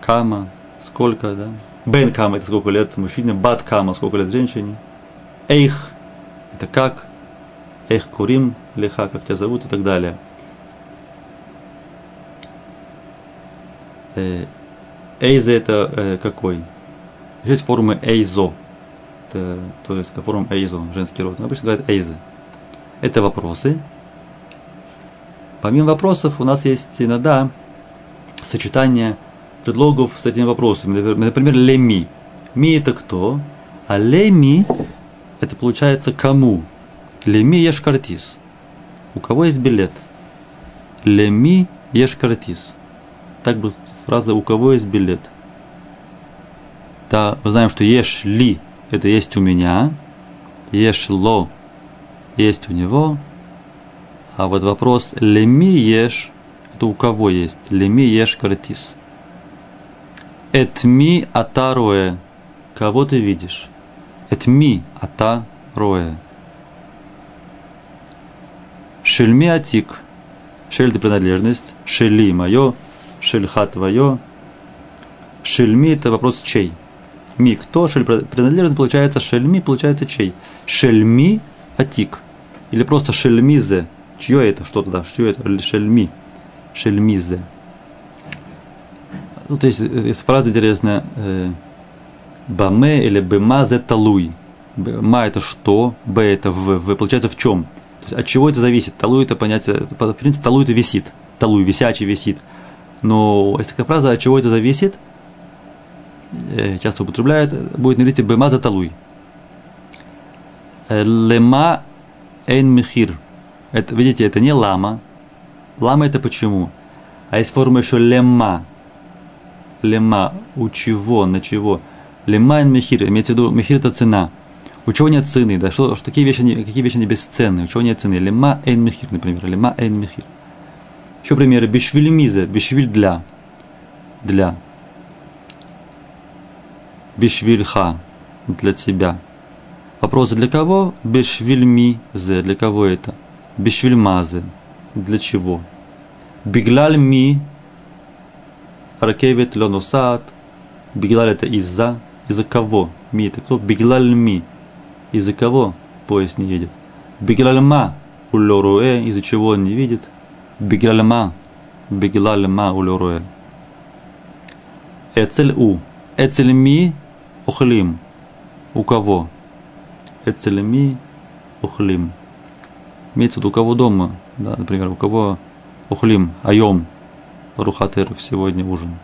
Кама. Сколько, да? Бен Кама это сколько лет мужчине, Бат Кама сколько лет женщине. Эйх это как, Эйх Курим, Леха, как тебя зовут и так далее. Э, Эйзе это э, какой? Есть формы Эйзо. Это, то есть форма Эйзо, женский род. Но обычно говорят Эйзе. Это вопросы. Помимо вопросов у нас есть иногда сочетание предлогов с этими вопросами. Например, леми. Ми это кто? А леми это получается кому? Леми еш картис. У кого есть билет? Леми еш картис. Так бы фраза «у кого есть билет». Да, мы знаем, что ешь ли – это есть у меня, ешь ло – есть у него, а вот вопрос леми ешь – это у кого есть? Леми ешь картис. Этми ата роэ. Кого ты видишь? Этми ата роэ. Шельми атик. Шель это принадлежность. Шели мое. Шельха твое. Шельми это вопрос чей. Ми кто? Шель принадлежность получается шельми, получается чей. Шельми атик. Или просто шельмизе. Чье это? Что тогда? Чье это? Шельми. Шельмизе ну, то есть, э, есть фраза интересная, э, баме или бема зе талуй. Ма это что, б это в, в, получается в чем? То есть от чего это зависит? Талуй это понятие, в принципе, талуй это висит, талуй, висячий висит. Но есть такая фраза, от чего это зависит, э, часто употребляют, будет на иврите бема за талуй. Лема эн михир. Это, видите, это не лама. Лама это почему? А есть форма еще лема лема, у чего, на чего. Лема и мехир, имеется в виду, мехир это цена. У чего нет цены, да, что, что какие вещи, какие вещи они бесценны, у чего нет цены. Лема эйн мехир, например, лема эйн мехир. Еще примеры, бешвиль миза, бешвиль для, для. Бешвильха, для тебя. Вопрос для кого? Бешвильми зе, для кого это? Бешвильмазе, для чего? Биглаль ми, Ракевет лоносат. Бигилаль это из-за. Из-за кого? Ми это кто? Бигилаль ми. Из-за кого поезд не едет? Бигилаль ма. Улоруэ. Из-за чего он не видит? Бигилаль ма. Бигилаль ма улоруэ. Эцель у. Эцель ми ухлим. У кого? Эцель ми ухлим. Имеется у кого дома, да, например, у кого ухлим, айом, Рухатеров сегодня ужин.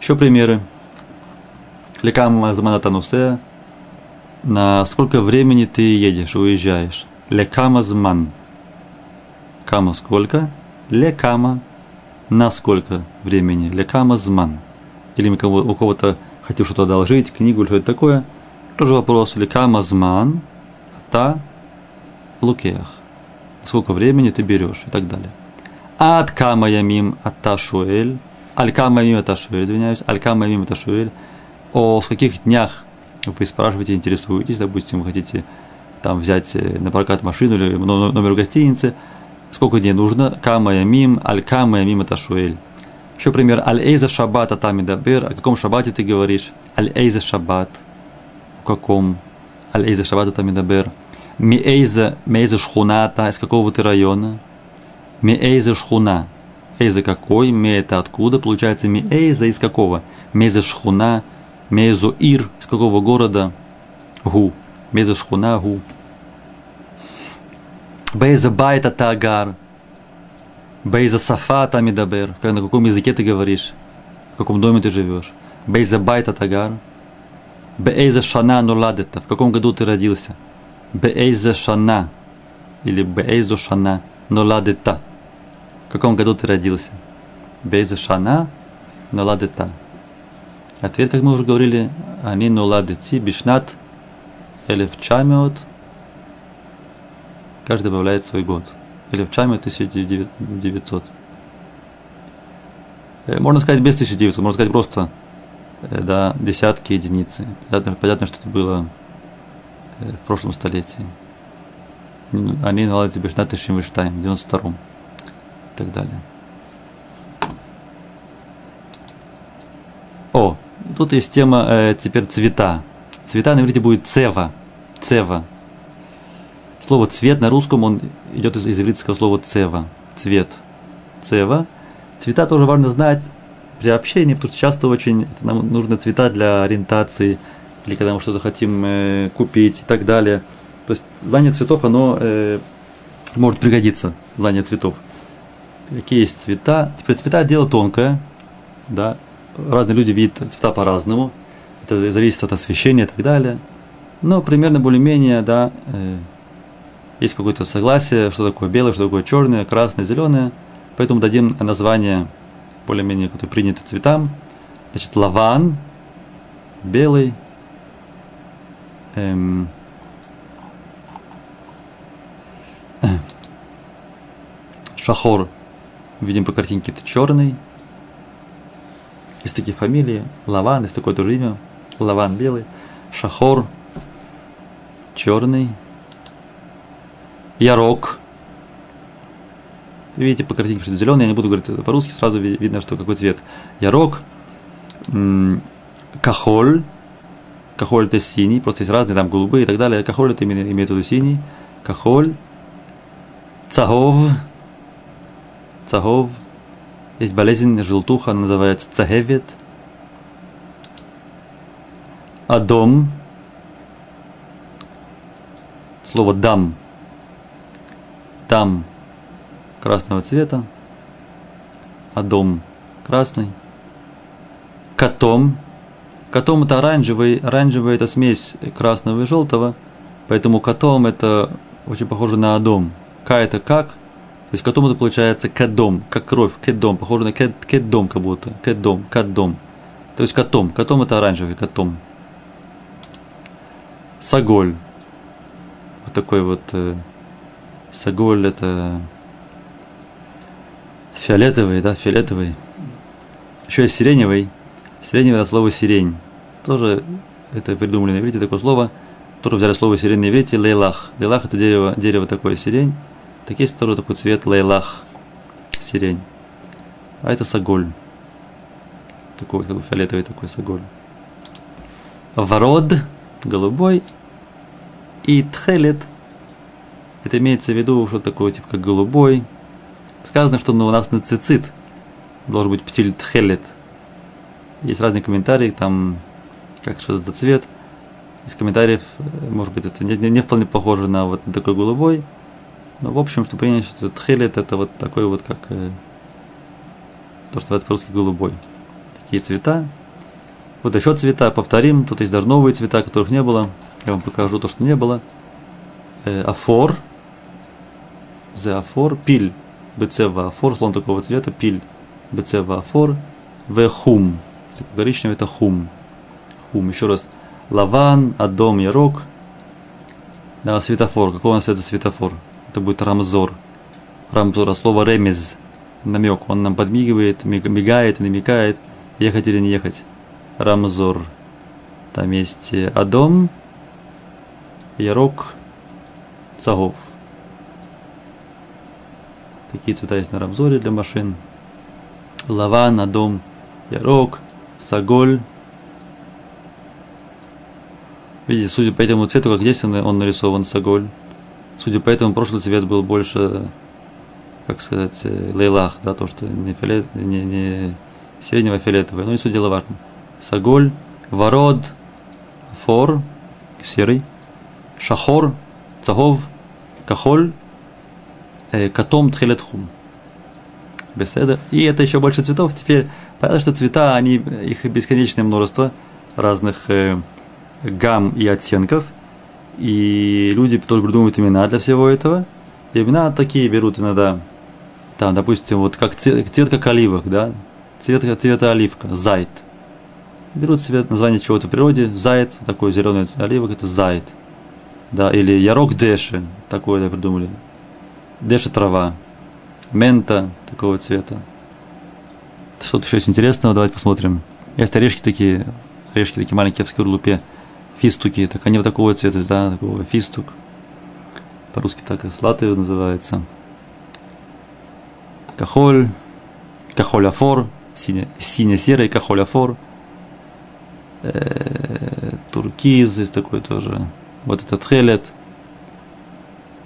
Еще примеры. Лекам зманатанусе. На сколько времени ты едешь, уезжаешь? Лекама зман. Кама сколько? Лекама на сколько времени? Лекама зман. или у кого-то хотел что-то одолжить, книгу или что-то такое. Тоже вопрос, или камазман, та лукех. Сколько времени ты берешь и так далее. Ад кама ямим аташуэль. Аль кама ямим аташуэль, извиняюсь. Аль кама ямим аташуэль. О в каких днях вы спрашиваете, интересуетесь, допустим, вы хотите там взять э, на прокат машину или номер в гостинице, сколько дней нужно, кама ямим, аль кама ямим аташуэль. Еще пример, аль эйза шаббат атами о каком шаббате ты говоришь, аль эйза шаббат, в каком, аль эйза шаббат атами ми эйза, мейза шхуната, из какого ты района, ми эйза шхуна, эйза какой, ми это откуда, получается ми эйза из какого, мейза шхуна, мейзу ир, из какого города, гу, мейза шхуна, гу. Бейза байта тагар, Бейза сафата мидабер. На каком языке ты говоришь? В каком доме ты живешь? Бейза байта тагар. Бейза шана нуладета. В каком году ты родился? Бейза шана. Или бейзу шана нуладета. В каком году ты родился? Бейза шана нуладета. Ответ, как мы уже говорили, они нуладети бишнат элев чамиот. Каждый добавляет свой год Чаме 1900. Э, можно сказать без 1900, можно сказать просто да, десятки единицы. Понятно, понятно, что это было в прошлом столетии. Они наладили Бешнат Шимиштайм в 92 и так далее. О, тут есть тема э, теперь цвета. Цвета на иврите будет цева. Цева. Слово цвет на русском он идет из, из ивритского слова цева, цвет. Цева. Цвета тоже важно знать при общении, потому что часто очень нам нужны цвета для ориентации, или когда мы что-то хотим э, купить и так далее. То есть знание цветов, оно э, может пригодиться, знание цветов. Какие есть цвета? Теперь цвета дело тонкое, да. Разные люди видят цвета по-разному. Это зависит от освещения и так далее. Но примерно более-менее, да, э, есть какое-то согласие, что такое белое, что такое черное, красное, зеленое. Поэтому дадим название более-менее, которые приняты цветам. Значит, лаван, белый, эм, [CLEARS THROAT] шахор, видим по картинке, это черный. Есть такие фамилии, лаван, есть такое тоже имя, лаван белый, шахор, черный, Ярок. Видите по картинке, что это зеленый, я не буду говорить это по-русски, сразу видно, что какой цвет. Ярок, кахоль, кахоль это синий, просто есть разные, там голубые и так далее. Кахоль это имеет, имеет в виду синий. Кахоль, цагов, цагов. Есть болезнь желтуха, она называется цагевет. Адом. Слово дам там красного цвета, а дом красный. Котом. Котом это оранжевый. Оранжевый это смесь красного и желтого. Поэтому котом это очень похоже на адом. К это как? То есть котом это получается кадом, как кровь, кедом, похоже на кед, кедом как будто, кедом, кадом. То есть котом, котом это оранжевый, котом. Саголь. Вот такой вот э, Саголь это фиолетовый, да, фиолетовый. Еще есть сиреневый. Сиреневый это слово сирень. Тоже это придумали на иврите такое слово. Тоже взяли слово сирень на иврите, лейлах. Лейлах это дерево, дерево такое сирень. Так есть второй такой цвет лейлах, сирень. А это саголь. Такой как бы фиолетовый такой саголь. Вород, голубой. И тхелет – это имеется в виду, что такое, типа, как голубой. Сказано, что ну, у нас на цицит должен быть птиль тхелет. Есть разные комментарии, там, как что за цвет. Из комментариев, э, может быть, это не, не, не вполне похоже на вот такой голубой. Но, в общем, что принято, что тхелет это вот такой вот, как э, то, что по-русски голубой. Такие цвета. Вот еще цвета, повторим. Тут есть даже новые цвета, которых не было. Я вам покажу то, что не было. Э, афор – зеафор, пиль, бецева афор, слон такого цвета, пиль, бецева афор, вехум, коричневый это хум. Хум. Еще раз. Лаван, Адом, Ярок. Да, светофор. Какой у нас это светофор? Это будет Рамзор. Рамзор, а слово ремез. Намек. Он нам подмигивает, мигает, намекает, ехать или не ехать. Рамзор. Там есть Адом, Ярок, Цагов. Такие цвета есть на Рамзоре для машин. Лаван, Адом, Ярок, Саголь. Видите, судя по этому цвету, как здесь он нарисован, Саголь. Судя по этому, прошлый цвет был больше, как сказать, лейлах, да, то, что не, фиолет, не, не сиренево-фиолетовый, но и суть дела важно. Саголь, вород, фор, серый, шахор, цагов, кахоль, э, катом, тхелетхум. Беседа. И это еще больше цветов. Теперь понятно, что цвета, они, их бесконечное множество разных э, гамм и оттенков. И люди тоже придумывают имена для всего этого. И имена такие берут иногда. Там, допустим, вот как цвет, цвет как оливок, да? Цвет цвета оливка, зайт. Берут цвет, название чего-то в природе, зайт, такой зеленый оливок, это зайт. Да, или ярок деши, такое придумали. Деши трава, мента такого цвета. Что-то еще есть интересного, давайте посмотрим. Есть орешки такие, орешки такие маленькие в скорлупе, фистуки, так они вот такого цвета, да, такого фистук. По-русски так и слаты называется. Кахоль, кахоль-афор, сине-серый кахоль-афор. Э, туркиз есть такой тоже. Вот этот хелет –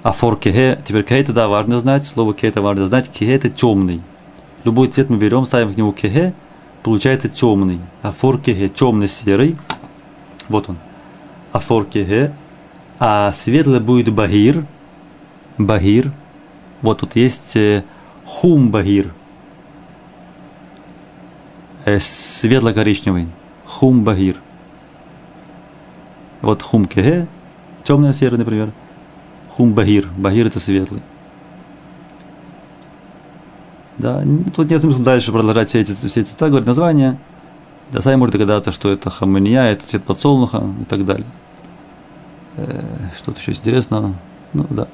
Афор кеге, теперь кеге это да, важно знать, слово кеге это важно знать, кеге это темный. Любой цвет мы берем, ставим к нему кеге, получается темный. Афор кеге, темный серый. Вот он. Афор кеге. А светлый будет багир. Багир. Вот тут есть э, хум багир. Э, светло-коричневый. Хум багир. Вот хум кеге, темно-серый, например. Хум Багир. Багир это светлый. Да, тут нет смысла дальше продолжать все эти, все эти цвета, говорить названия. Да, сами можете догадаться, что это хамания, это цвет подсолнуха и так далее. Э, что-то еще интересного. Ну, да.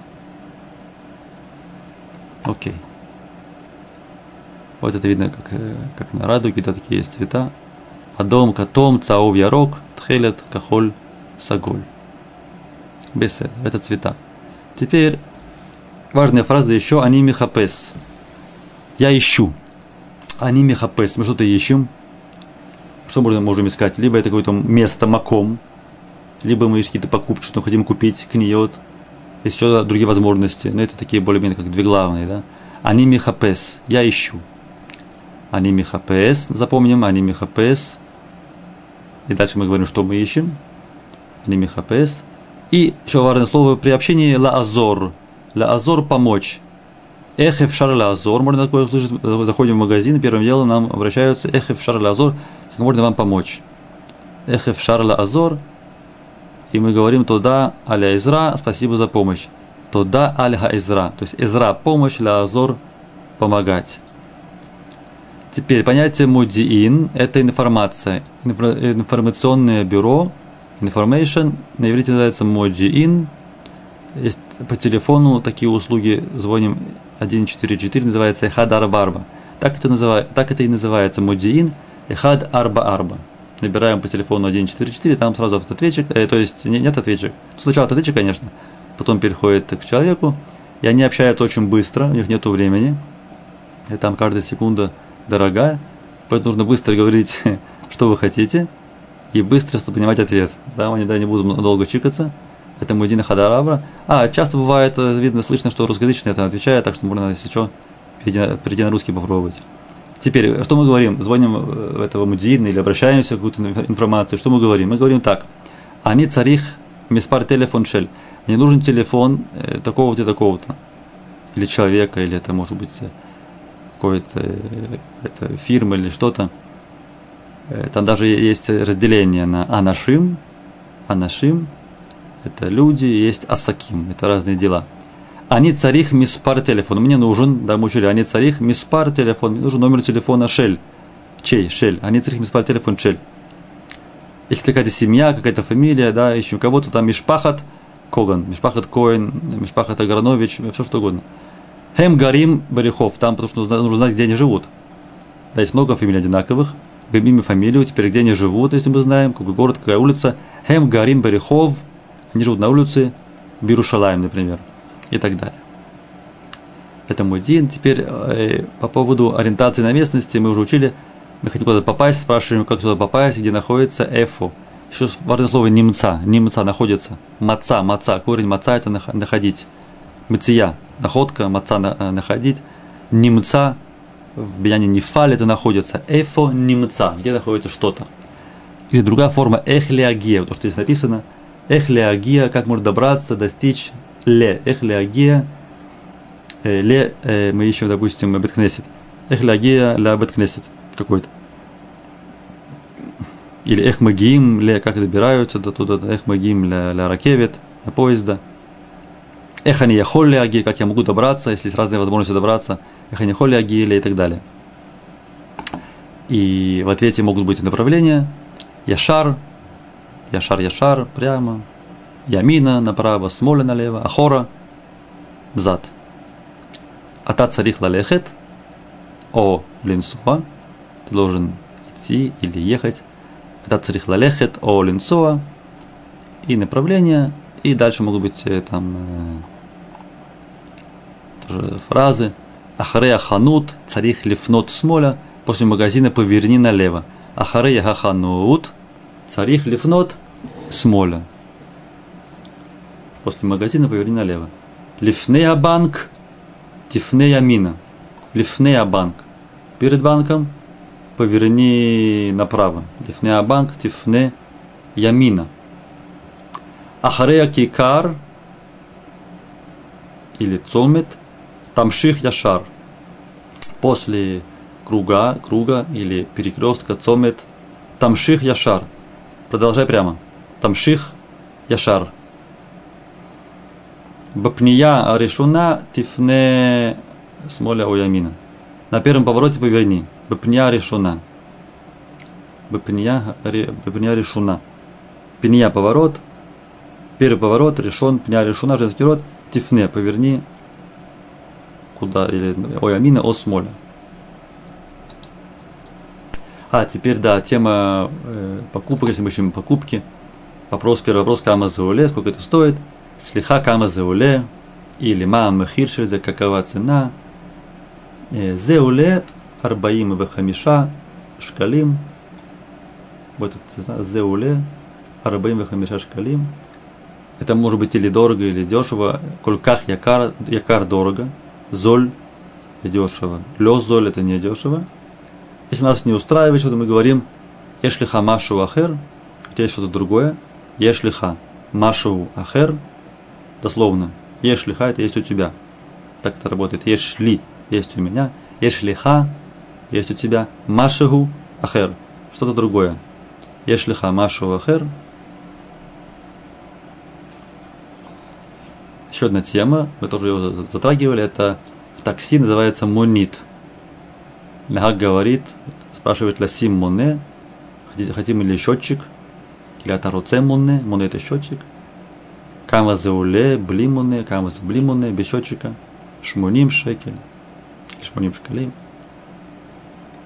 Окей. Вот это видно, как, э, как на радуге, да, такие есть цвета. Адом, катом, цаув, ярок, тхелет, кахоль, саголь. Бесед. Это цвета. Теперь важная фраза еще «Они михапес». Я ищу. Они михапес. Мы что-то ищем. Что мы можем искать? Либо это какое-то место, маком, либо мы ищем какие-то покупки, что мы хотим купить, книот. Есть еще другие возможности. Но это такие более-менее как две главные. Да? Они михапес. Я ищу. Они михапес. Запомним. Они михапес. И дальше мы говорим, что мы ищем. Они михапес. И еще важное слово при общении ла азор. Ла азор помочь. Эх, эфшар ла азор. Можно такое услышать. Заходим в магазин, первым делом нам обращаются. Эх, эфшар ла азор. Как можно вам помочь? Эх, эфшар ла азор. И мы говорим туда аля изра, спасибо за помощь. Туда аля изра. То есть изра помощь, ля азор помогать. Теперь понятие мудиин – это информация, информационное бюро – Information на иврите называется Mojiin. Есть по телефону такие услуги, звоним 144, называется Эхад Арба Арба. Так это, называет, так это и называется Mojiin Эхад Арба Арба. Набираем по телефону 144, там сразу автоответчик, э, то есть не, нет ответчик. Сначала автоответчик, конечно, потом переходит к человеку, и они общаются очень быстро, у них нет времени, и там каждая секунда дорогая, поэтому нужно быстро говорить, [LAUGHS] что вы хотите, и быстро понимать ответ. Да, они да, не будут долго чикаться. Это Мудина Хадарабра. А, часто бывает, э, видно, слышно, что русскоязычный это отвечает, так что можно, если что, перейти на русский попробовать. Теперь, что мы говорим? Звоним э, в этого Мудина или обращаемся к какую-то информацию. Что мы говорим? Мы говорим так. Они царих миспар телефон шель. Мне нужен телефон э, такого-то такого-то. Или человека, или это может быть какой-то это фирма или что-то. Э, там даже есть разделение на анашим, анашим, это люди, есть асаким, это разные дела. Они царих миспар телефон. Мне нужен, да, мы учили, они царих миспар телефон. Мне нужен номер телефона Шель. чей, шель. Они црихим спать телефон шель. Если какая-то семья, какая-то фамилия, да, еще у кого-то там Мишпахат Коган, Мишпахат Коин, Мишпахат Агранович, все что угодно. Хем Гарим Барихов, там потому что нужно знать, где они живут. Да, есть много фамилий одинаковых, имя, фамилию, теперь где они живут, если мы знаем, какой город, какая улица. Хем Гарим Барихов, они живут на улице Бирушалаем, например, и так далее. Это мой день. Теперь э, по поводу ориентации на местности мы уже учили. Мы хотим куда-то попасть, спрашиваем, как туда попасть, где находится Эфу. Еще важное слово немца. Немца находится. Маца, маца. Корень маца это находить. Мция, находка, маца э, находить. Немца в Бияне Нефаль это находится. Эфо немца, где находится что-то. Или другая форма эхлеагия, то, что здесь написано. Эхлеагия, как можно добраться, достичь ле. Эхлеагия, э, ле, э, мы ищем, допустим, Беткнесет. Эхлеагия ля Беткнесет какой-то. Или эхмагим, ле, как добираются до туда, эхмагим ля, ля ракевит, на поезда. Эхани яхолли как я могу добраться, если есть разные возможности добраться – Эханихоли Агиеля и так далее. И в ответе могут быть направления. Яшар, Яшар, Яшар, прямо. Ямина направо, Смоля налево, Ахора, зад. Ата царих лалехет, о линсуа, ты должен идти или ехать. Ата царих лалехет, о линсуа, и направление, и дальше могут быть э, там э, фразы, Ахарея ханут, царих лифнот смоля, после магазина поверни налево. Ахарея хаханут, царих лифнот смоля. После магазина поверни налево. Лифнея банк, тифнея мина. Лифнея банк. Перед банком поверни направо. Лифнея банк, тифне ямина. Ахарея кикар или цомет – Тамших Яшар. После круга, круга или перекрестка Цомет. Тамших Яшар. Продолжай прямо. Тамших Яшар. Бапния решуна тифне смоля оямина. На первом повороте поверни. Бапния решуна. Бапния, бапния решуна. Пния поворот. Первый поворот решен. Пня решуна. Женский род. Тифне поверни куда, или ой, амина, о смоля. А, теперь, да, тема э, покупок, если мы ищем покупки. Вопрос, первый вопрос, кама зауле, сколько это стоит. Слиха кама зауле, или ма махир за какова цена. Э, зеуле, арбаим и хамиша, шкалим. Вот это зеуле, арбаим и хамиша шкалим. Это может быть или дорого, или дешево. Кольках якар, якар дорого золь дешево. Лё золь это не дешево. Если нас не устраивает что-то, мы говорим Ешлиха машу ахер, у тебя есть что-то другое. Ешлиха машу ахер, дословно. Ешлиха это есть у тебя. Так это работает. Ешли есть у меня. Ешлиха есть у тебя. Машигу ахер. Что-то другое. Ешлиха машу ахер – Еще одна тема, мы тоже ее затрагивали, это в такси называется монит. Мягак говорит, спрашивает Ласим Моне, хотим ли счетчик, или Атаруце Моне, Моне это счетчик. Кама зауле, бли Моне, кама бли Моне, без счетчика. Шмуним шекель, шмуним шкалим.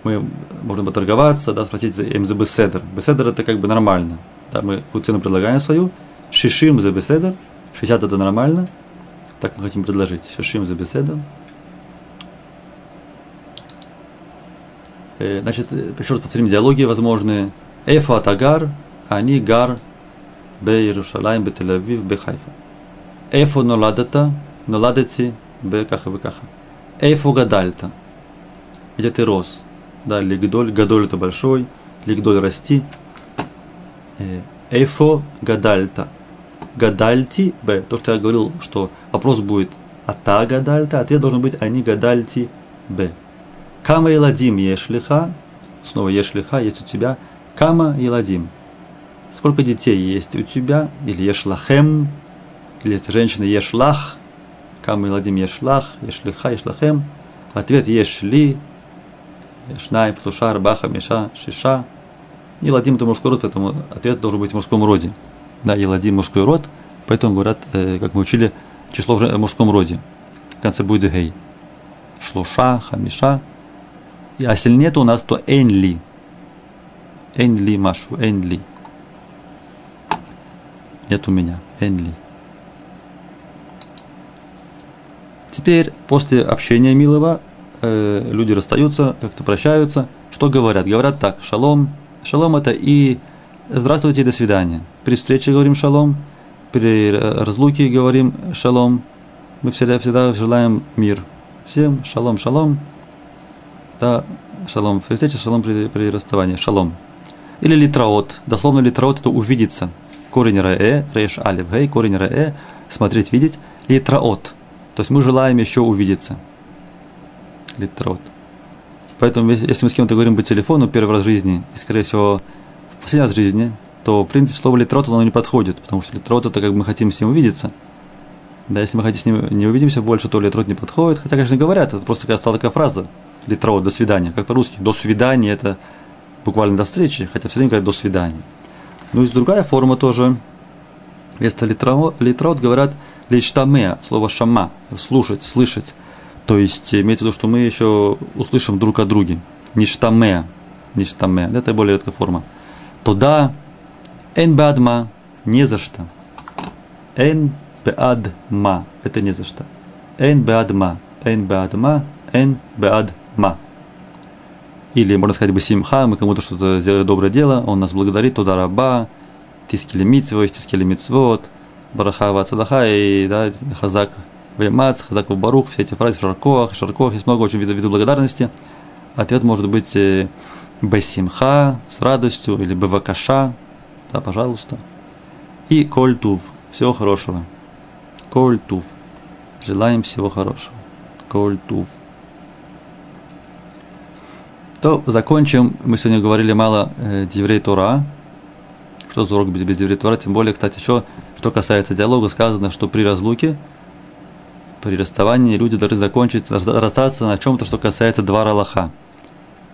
Мы можем поторговаться, да, спросить за им за беседер. Беседер это как бы нормально. Да, мы цену предлагаем свою, шишим за беседер, 60 это нормально, так мы хотим предложить. Шашим за беседу. Значит, еще раз повторим диалоги возможные. Эфа Тагар, они гар, бе Иерушалайм, бе Тель-Авив, бе Хайфа. Эфо ноладата, ноладати, бе каха, бе каха. Эфо гадальта, где ты рос. Да, лигдоль, гадоль это большой, лигдоль расти. Э, эфо гадальта – гадальти б. То, что я говорил, что вопрос будет а та гадальта, ответ должен быть они гадальти б. Кама и ладим ешлиха, снова ешлиха, есть у тебя. Кама и ладим. Сколько детей есть у тебя? Или ешлахем, или это женщина ешлах, кама и ладим ешлах, ешлиха, ешлахем. Ответ ешли, Шнай, Плуша, Рбаха, Миша, Шиша. Еладим это мужской род, поэтому ответ должен быть в мужском роде. Да, Еладим мужской род, поэтому говорят, э, как мы учили, число в мужском роде. В конце будет гей. Шлуша, Хамиша. А если нет у нас, то Энли. Энли Машу, Энли. Нет у меня. Энли. Теперь, после общения милого, э, люди расстаются, как-то прощаются. Что говорят? Говорят так, шалом. Шалом это и здравствуйте и до свидания. При встрече говорим шалом, при разлуке говорим шалом. Мы всегда, всегда желаем мир. Всем шалом, шалом. Да, шалом при встрече, шалом при, при расставании. Шалом. Или литраот. Дословно литраот это увидеться. Корень раэ, рейш алиф гей, корень раэ, смотреть, видеть. Литраот то есть мы желаем еще увидеться. Литрот. Поэтому, если мы с кем-то говорим по телефону первый раз в жизни, и, скорее всего, в последний раз в жизни, то, в принципе, слово литрот, оно не подходит, потому что литрот – это как мы хотим с ним увидеться. Да, если мы хотим с ним не увидимся больше, то литрот не подходит. Хотя, конечно, говорят, это просто стала такая фраза. Литрот, до свидания. Как по-русски, до свидания – это буквально до встречи, хотя все время говорят до свидания. Ну, есть другая форма тоже. Вместо литрот говорят – Лиштаме, слово шама, слушать, слышать. То есть имеется в виду, что мы еще услышим друг о друге. Ништаме, ништаме, это более редкая форма. Туда, эн бадма, не за что. Эн бадма, это не за что. Эн бадма, эн бадма, эн бадма. Или, можно сказать, бы симха, мы кому-то что-то сделали доброе дело, он нас благодарит, туда раба, тискили митцвот, тискили митцвот, Бараха Вацадаха и да, Хазак Вемац, Хазак Барух, все эти фразы Шаркоах, Шаркоах, есть много очень видов, видов благодарности. Ответ может быть э, Бесимха, с радостью, или Бевакаша, да, пожалуйста. И Кольтув, всего хорошего. Кольтув, желаем всего хорошего. Кольтув. То закончим. Мы сегодня говорили мало э, Деврей Тора. Что за урок без, Деврей Тора? Тем более, кстати, еще что касается диалога, сказано, что при разлуке, при расставании люди должны закончить, расстаться на чем-то, что касается двора Аллаха.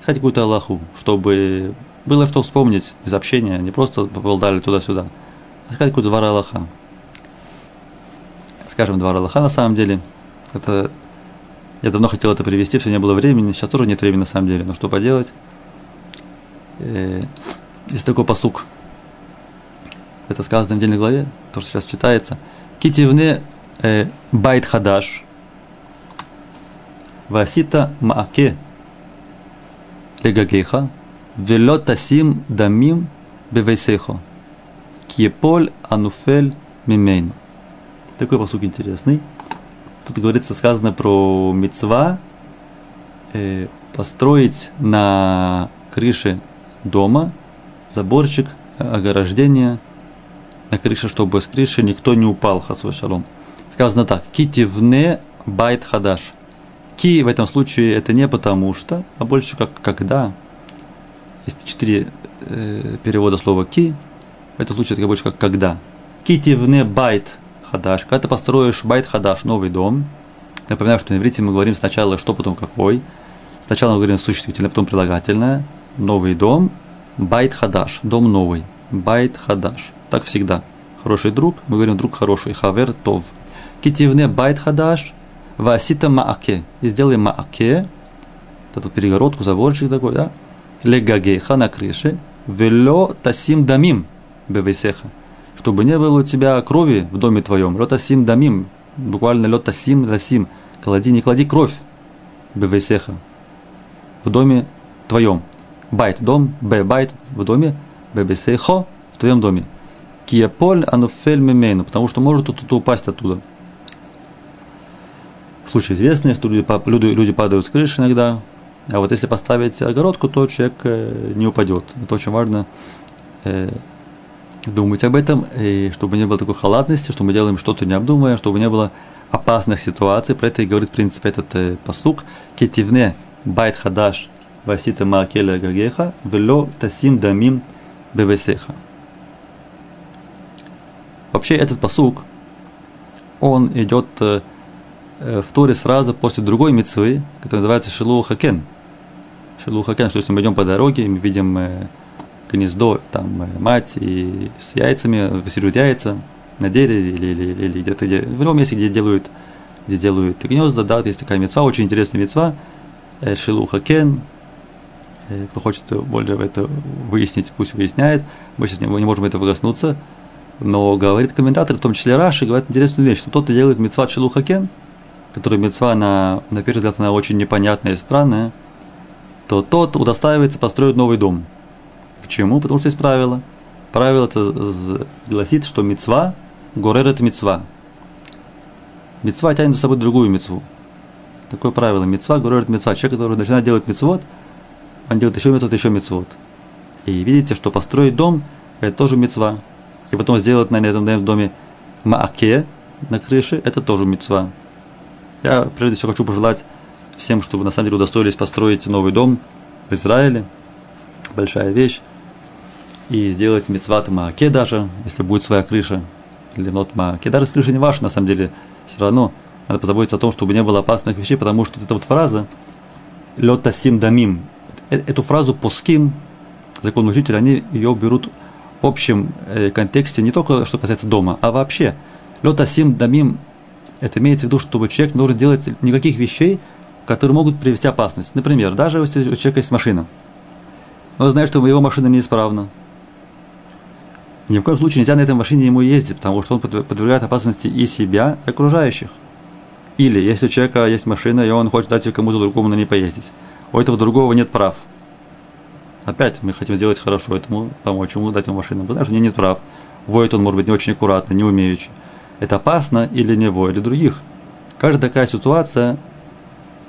Сказать какую-то Аллаху, чтобы было что вспомнить из общения, не просто поболтали туда-сюда, а сказать какую-то двор Аллаха. Скажем, двор Аллаха на самом деле, это я давно хотел это привести, все не было времени, сейчас тоже нет времени на самом деле, но что поделать. Э, есть такой посук – это сказано в недельной главе, то, что сейчас читается. Китивне э, байт хадаш, васита мааке легагеха, вело тасим дамим бевейсехо, киеполь ануфель мимейн. Такой посук интересный. Тут говорится, сказано про мецва э, построить на крыше дома заборчик, ограждение на крыше, чтобы с крыши никто не упал, חס ושלום. Сказано так, כי תבנה בית חדש. כי в этом случае это не потому что, а больше как когда. Есть четыре э, перевода слова כי. В этом случае это больше как когда. כי תבנה בית חדש. Когда ты построишь בית חדש, новый дом. Напоминаю, что на иврите мы говорим сначала что, потом какой. Сначала мы говорим существительное, потом прилагательное. Новый дом. בית חדש. Дом новый. בית חדש. Так всегда. Хороший друг, мы говорим друг хороший, חבר טוב. כי תבנה בית חדש, ועשית מעקה. И сделай מעקה, эту перегородку, заборчик такой, да? לגגך на крыше, ולא תשים דמים בביתך. Чтобы не было у тебя крови в доме твоем. לא תשים דמים. Буквально лотасим дасим. Клади, не клади кровь бевесеха. В доме твоем. Байт, дом, б, байт, в доме, бебесехо, в твоем доме. Киеполь ануфель мемейну, потому что может тут упасть оттуда. Случай известный, что люди, люди, люди падают с крыши иногда, а вот если поставить огородку, то человек э, не упадет. Это очень важно э, думать об этом, и чтобы не было такой халатности, что мы делаем что-то не обдумывая, чтобы не было опасных ситуаций. Про это и говорит, в принципе, этот э, посук. Кетивне байт хадаш васита маакеля гагеха вело тасим дамим бевесеха. Вообще этот посук, он идет э, в Торе сразу после другой мецвы, которая называется Шилу Хакен. Шелухакен, что если мы идем по дороге, мы видим э, гнездо, там мать и с яйцами, высерют яйца на дереве или, или, или, или где-то, где, в любом месте, где делают, где делают гнезда, да, есть такая мецва, очень интересная мецва, э, Шелухакен, э, кто хочет более это выяснить, пусть выясняет, мы сейчас не, не можем этого коснуться, но говорит комментатор, в том числе Раши, говорит интересную вещь, что тот, кто делает мецва Шелухакен, который мецва, на, на первый взгляд, она очень непонятная и странная, то тот удостаивается построить новый дом. Почему? Потому что есть правило. Правило это гласит, что мецва, горер это мецва. Мецва тянет за собой другую мецву. Такое правило. Мецва, горер это мецва. Человек, который начинает делать мецвод, он делает еще мецвод, еще мецвод. И видите, что построить дом – это тоже мецва. И потом сделать на этом доме мааке на крыше – это тоже мецва. Я прежде всего хочу пожелать всем, чтобы на самом деле удостоились построить новый дом в Израиле. Большая вещь. И сделать мецват мааке даже, если будет своя крыша. Или нот мааке. Даже крыша не ваша, на самом деле, все равно надо позаботиться о том, чтобы не было опасных вещей, потому что эта вот фраза «летасим дамим», э, эту фразу пуским, закон учителя, они ее берут в общем э, контексте не только что касается дома, а вообще. Летасим дамим это имеется в виду, чтобы человек не должен делать никаких вещей, которые могут привести опасность. Например, даже если у человека есть машина, он знает, что его машина неисправна. Ни в коем случае нельзя на этой машине ему ездить, потому что он подвергает опасности и себя, и окружающих. Или если у человека есть машина, и он хочет дать ее кому-то другому на ней поездить. У этого другого нет прав. Опять мы хотим сделать хорошо этому, помочь ему, дать ему машину. Потому что у него нет прав. Воет он, может быть, не очень аккуратно, не умеючи это опасно или него, или других. Каждая такая ситуация,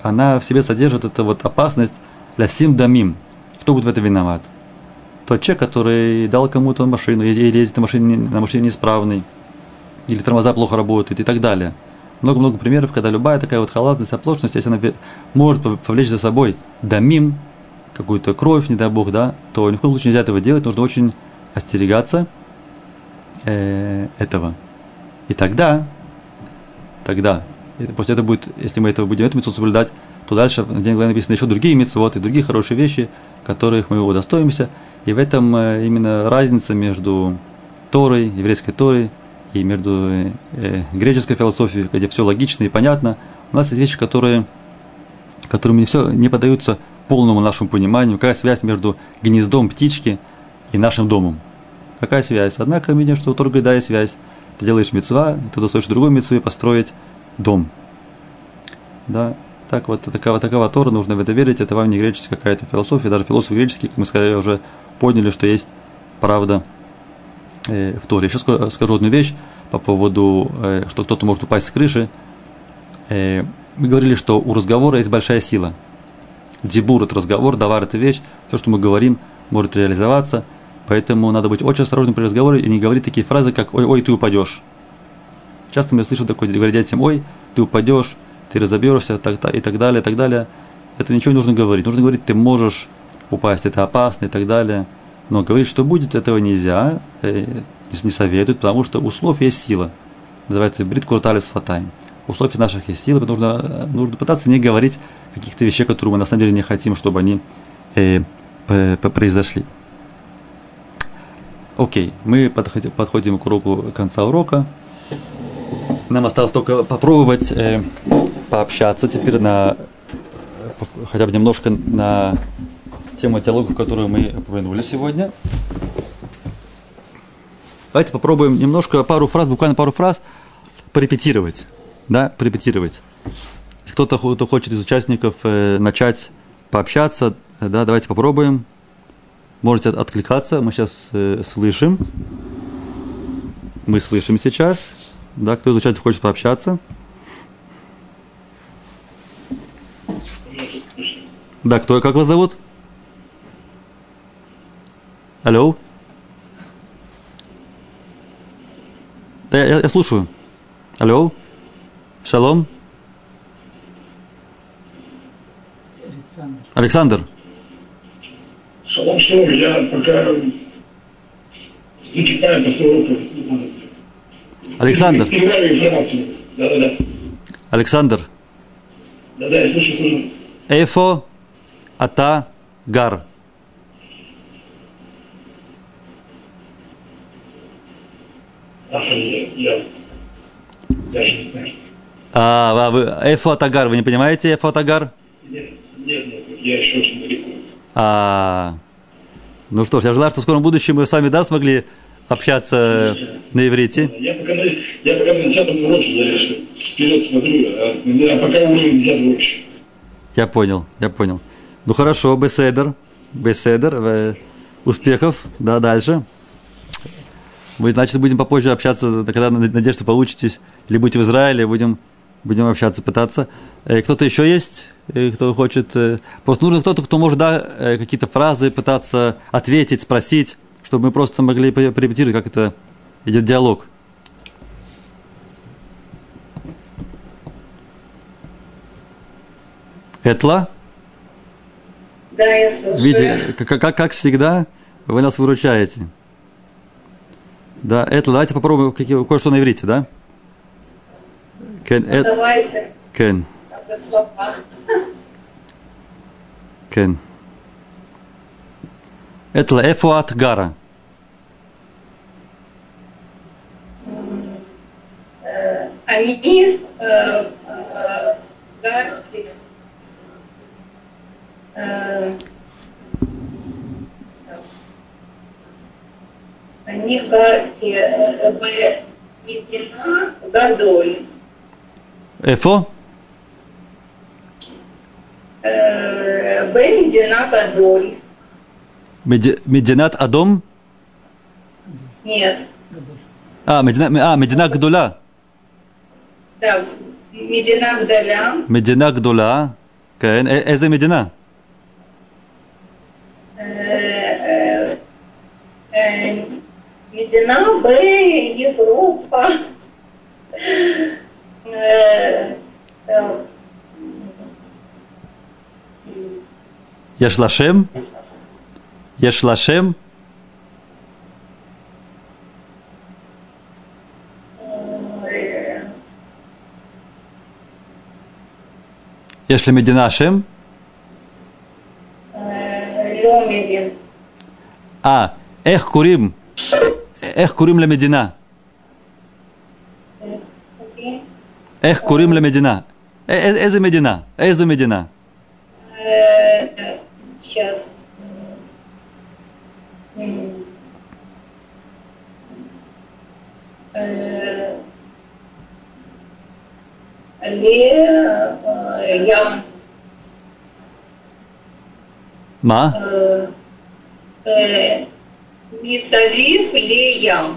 она в себе содержит эту вот опасность для сим дамим. Кто будет в этом виноват? Тот человек, который дал кому-то машину, или ездит на машине, на машине неисправный, или тормоза плохо работают и так далее. Много-много примеров, когда любая такая вот халатность, оплошность, если она может повлечь за собой дамим, какую-то кровь, не дай бог, да, то ни в коем случае нельзя этого делать, нужно очень остерегаться э, этого. И тогда, тогда, после этого будет, если мы этого будем эту митцву соблюдать, то дальше в день написано еще другие митцвот и другие хорошие вещи, которых мы удостоимся. И в этом э, именно разница между Торой, еврейской Торой, и между э, греческой философией, где все логично и понятно. У нас есть вещи, которые, которым не, все, не поддаются полному нашему пониманию. Какая связь между гнездом птички и нашим домом? Какая связь? Однако мы видим, что у Торы да, есть связь ты делаешь мецва, ты достоишь другой мецвы построить дом. Да, так вот, такова, такова Тора, нужно в это верить, это вам не греческая какая-то философия, даже философы греческие, как мы сказали, уже поняли, что есть правда э, в Торе. Еще скажу, скажу одну вещь по поводу, э, что кто-то может упасть с крыши. Э, мы говорили, что у разговора есть большая сила. Дебур – это разговор, давар – это вещь, все, что мы говорим, может реализоваться – Поэтому надо быть очень осторожным при разговоре и не говорить такие фразы, как «Ой, ой, ты упадешь». Часто мы слышим такое, говорят детям «Ой, ты упадешь, ты разобьешься» так, так, и так далее, и так далее. Это ничего не нужно говорить. Нужно говорить «ты можешь упасть, это опасно» и так далее. Но говорить, что будет, этого нельзя, э, не советуют, потому что у слов есть сила. Называется брит курталис фатайм. У слов наших есть сила, нужно, нужно пытаться не говорить каких-то вещей, которые мы на самом деле не хотим, чтобы они э, произошли. Окей, мы подходим, подходим к уроку конца урока. Нам осталось только попробовать э, пообщаться теперь на хотя бы немножко на тему диалога, которую мы упомянули сегодня. Давайте попробуем немножко пару фраз, буквально пару фраз порепетировать. Да, порепетировать. Кто-то кто хочет из участников э, начать пообщаться, да, давайте попробуем. Можете откликаться, мы сейчас э, слышим. Мы слышим сейчас. Да, кто изучать хочет пообщаться. Да, кто, как вас зовут? Алло? Да, я, я слушаю. Алло? Шалом? Александр. Александр. Шалом Шлом, я пока не читаю после урока. Александр. Перебираю Да-да-да. Александр. Да-да, я слышу, слышу. Эйфо, ата, гар? А, а вы, эфо тагар, вы не понимаете эфо тагар? Нет, нет, нет, я еще очень далеко. А, ну что ж, я желаю, что в скором будущем мы с вами, да, смогли общаться на иврите. Я пока я пока на 10 уроке, я вперед смотрю, а, я пока уровень 10 уроке. Я понял, я понял. Ну хорошо, беседер, беседер, э, успехов, да, дальше. Мы, значит, будем попозже общаться, когда, надеюсь, что получитесь, или будете в Израиле, будем, будем общаться, пытаться. Э, Кто-то еще есть, э, кто хочет? Просто нужно кто-то, кто может, да, какие-то фразы пытаться ответить, спросить, чтобы мы просто могли по- порепетировать, как это идет диалог. Этла? Да, я слушаю. Видите, как, как, как всегда, вы нас выручаете. Да, это давайте попробуем кое-что на иврите, да? Кен, Ну, эт, Давайте, кен, кен. Этла, эфо от гара. Они э, э, гарти, э, они гарти э, в Медина Гадоль. Эфо? Э, В Медина Гадоль. Меди- Мединат Адом? Нет, А, Медина, а, Медина Гдула. Да, Медина Гдаля. Медина. Кен, э, эзе Медина? Э, э, Медина Б, Европа. Э, Ешли Медина Ашем? э, Лемевин. А, эх курим. Эх курим ля Медина. Эх курим ля Медина. Э, э, Эзе Медина? Эзу Медина? Э, Сейчас. Э, לים. מה? מסביב לים.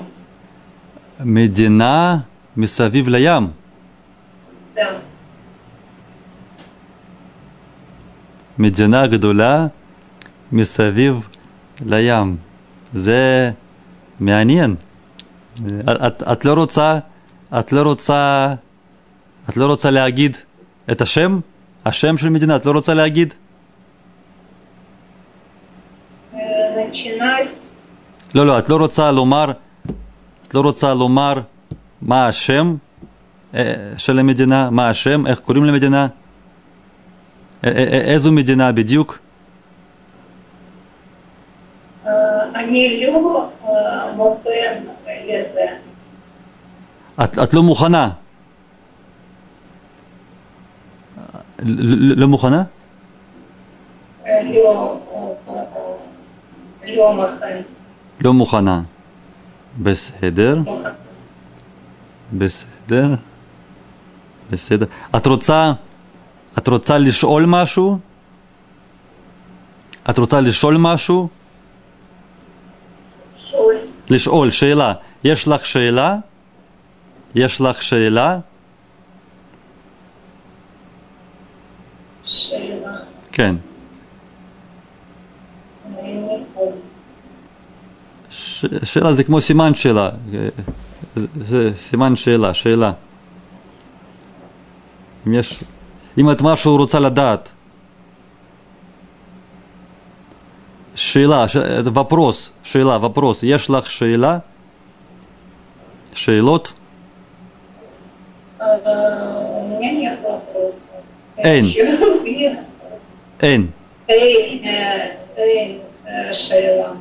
מדינה מסביב לים. מדינה גדולה מסביב לים. זה מעניין. את, את, את לא רוצה, את לא רוצה את לא רוצה להגיד את השם? השם של מדינה, את לא רוצה להגיד? לא, לא, את לא רוצה לומר, את לא רוצה לומר מה השם של המדינה, מה השם, איך קוראים למדינה, איזו מדינה בדיוק? את, את לא מוכנה, לא מוכנה? לא מוכנה. בסדר. בסדר. בסדר. את רוצה, את רוצה לשאול משהו? את רוצה לשאול משהו? לשאול. לשאול, שאלה. יש לך שאלה? יש לך שאלה? כן. אני не помню. ש... שאלה זה כמו סימן שאלה. זה, זה סימן שאלה, שאלה. אם יש... אם את משהו רוצה לדעת. שאלה, ש... это вопрос, שאלה, вопрос. יש לך שאלה? שאלות? Э, У меня нет вопросов. Эйн. אין. אין, אין שאלה.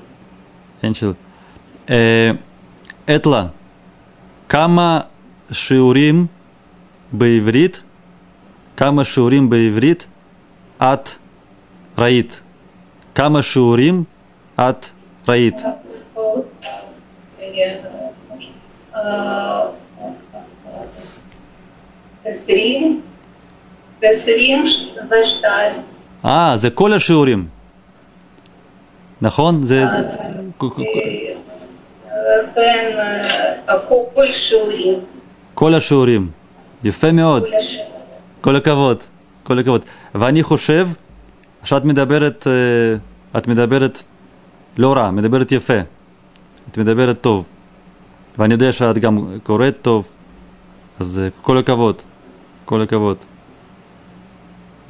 אין שאלה. אתלה, כמה שיעורים בעברית, כמה שיעורים בעברית את ראית? כמה שיעורים את ראית? עשרים, עשרים ושתיים. אה, זה כל השיעורים. נכון? זה... בין אה, כל שיעורים. כל השיעורים. יפה מאוד. כל השיעורים. הכבוד. כל הכבוד. ואני חושב שאת מדברת, אה, את מדברת לא רע, מדברת יפה. את מדברת טוב. ואני יודע שאת גם קוראת טוב, אז אה, כל הכבוד. כל הכבוד.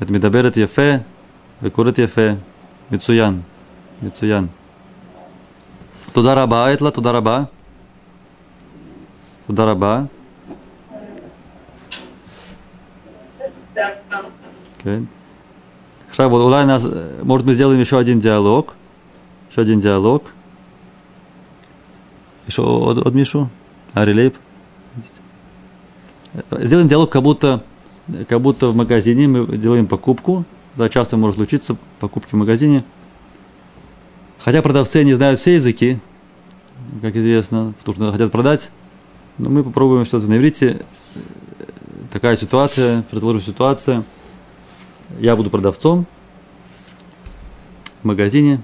את מדברת יפה וקוראת יפה. מצוין. מצוין. תודה רבה, אתלה, תודה רבה. תודה רבה. Да. כן. עכשיו אולי נעש, может мы сделаем еще один диалог. еще один диалог. еще עוד, עוד מישהו? ארי лейб. Сделаем диалог, как будто, как будто в магазине мы делаем покупку. да, часто может случиться покупки в магазине. Хотя продавцы не знают все языки, как известно, потому что хотят продать. Но мы попробуем что-то на иврите. Такая ситуация, предположим, ситуация. Я буду продавцом в магазине.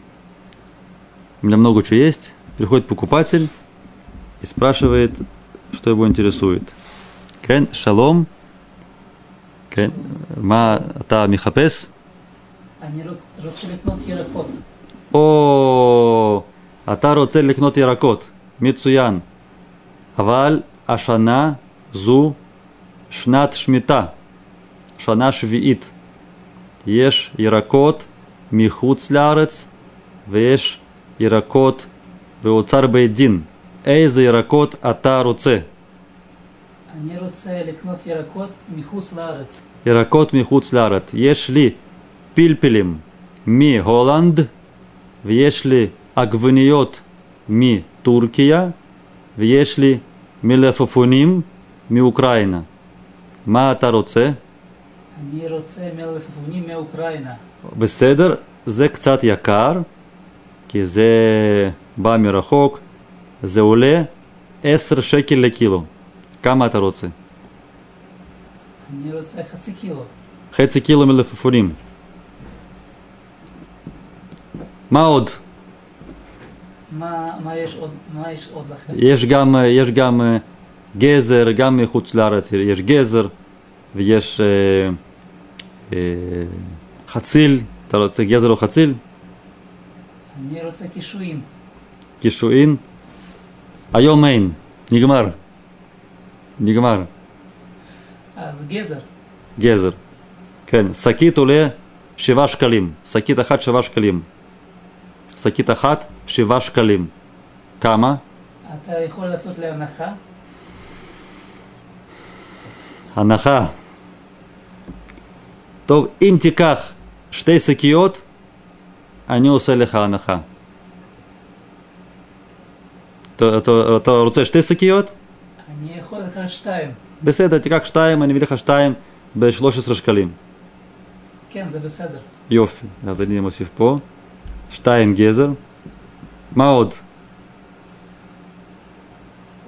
У меня много чего есть. Приходит покупатель и спрашивает, что его интересует. Кен, шалом, кен, ма та михапес – אני רוצ- רוצה לקנות ירקות. או, אתה רוצה לקנות ירקות, מצוין. אבל השנה זו שנת שמיטה, שנה שביעית. יש ירקות מחוץ לארץ ויש ירקות באוצר בית דין. איזה ירקות אתה רוצה? אני רוצה לקנות ירקות מחוץ לארץ. ירקות מחוץ לארץ. יש לי פלפלים מהולנד ויש לי עגבניות מטורקיה ויש לי מלפפונים מאוקראינה. מה אתה רוצה? אני רוצה מלפפונים מאוקראינה. בסדר, זה קצת יקר, כי זה בא מרחוק, זה עולה 10 שקל לקילו. כמה אתה רוצה? אני רוצה חצי קילו. חצי קילו מלפפונים. מה עוד? מה, מה, יש עוד, מה יש עוד לכם? יש גם, יש גם אה, גזר, גם מחוץ לארץ יש גזר, ויש אה, אה, חציל, אתה רוצה גזר או חציל? אני רוצה קישואים. קישואין? היום אין, נגמר. נגמר, אז גזר. גזר. כן, שקית עולה שבעה שקלים, שקית אחת שבעה שקלים. שקית אחת שבעה שקלים. כמה? אתה יכול לעשות לי הנחה? הנחה. טוב, אם תיקח שתי שקיות, אני עושה לך הנחה. אתה, אתה, אתה רוצה שתי שקיות? אני יכול לקחת שתיים. בסדר, תיקח שתיים, אני מביא לך שתיים ב-13 שקלים. כן, זה בסדר. יופי, אז אני מוסיף פה. שתיים גזר. מה עוד?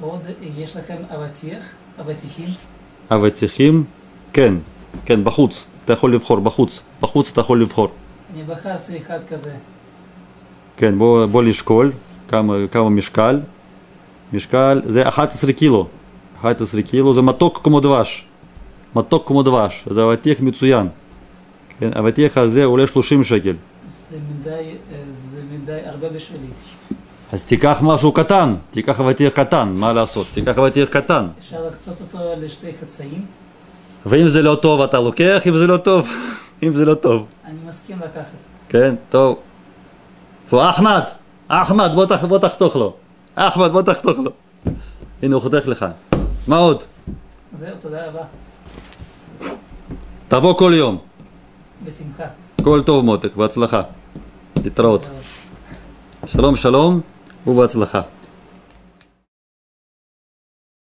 עוד יש לכם אבטיח? אבטיחים? אבטיחים? כן, כן, בחוץ. אתה יכול לבחור, בחוץ. בחוץ אתה יכול לבחור. אני בחרתי אחד כזה. כן, בוא, בוא לשקול כמה, כמה משקל. משקל זה 11 קילו. 11 קילו זה מתוק כמו דבש. מתוק כמו דבש. זה אבטיח מצוין. כן, אבטיח הזה עולה 30 שקל. זה מדי, אה, זה מדי הרבה בשבילי. אז תיקח משהו קטן, תיקח אבטיח קטן, מה לעשות? תיקח אבטיח קטן. אפשר לחצות אותו לשתי חצאים? ואם זה לא טוב אתה לוקח, אם זה לא טוב, [LAUGHS] אם זה לא טוב. אני מסכים לקחת. כן, טוב. פה אחמד, אחמד, בוא, תח, בוא תחתוך לו. אחמד, בוא תחתוך לו. הנה הוא חותך לך. מה עוד? זהו, תודה רבה. תבוא כל יום. בשמחה. כל Кольтов мотик, вацлаха. Литраот. Шалом, шалом, у вацлаха.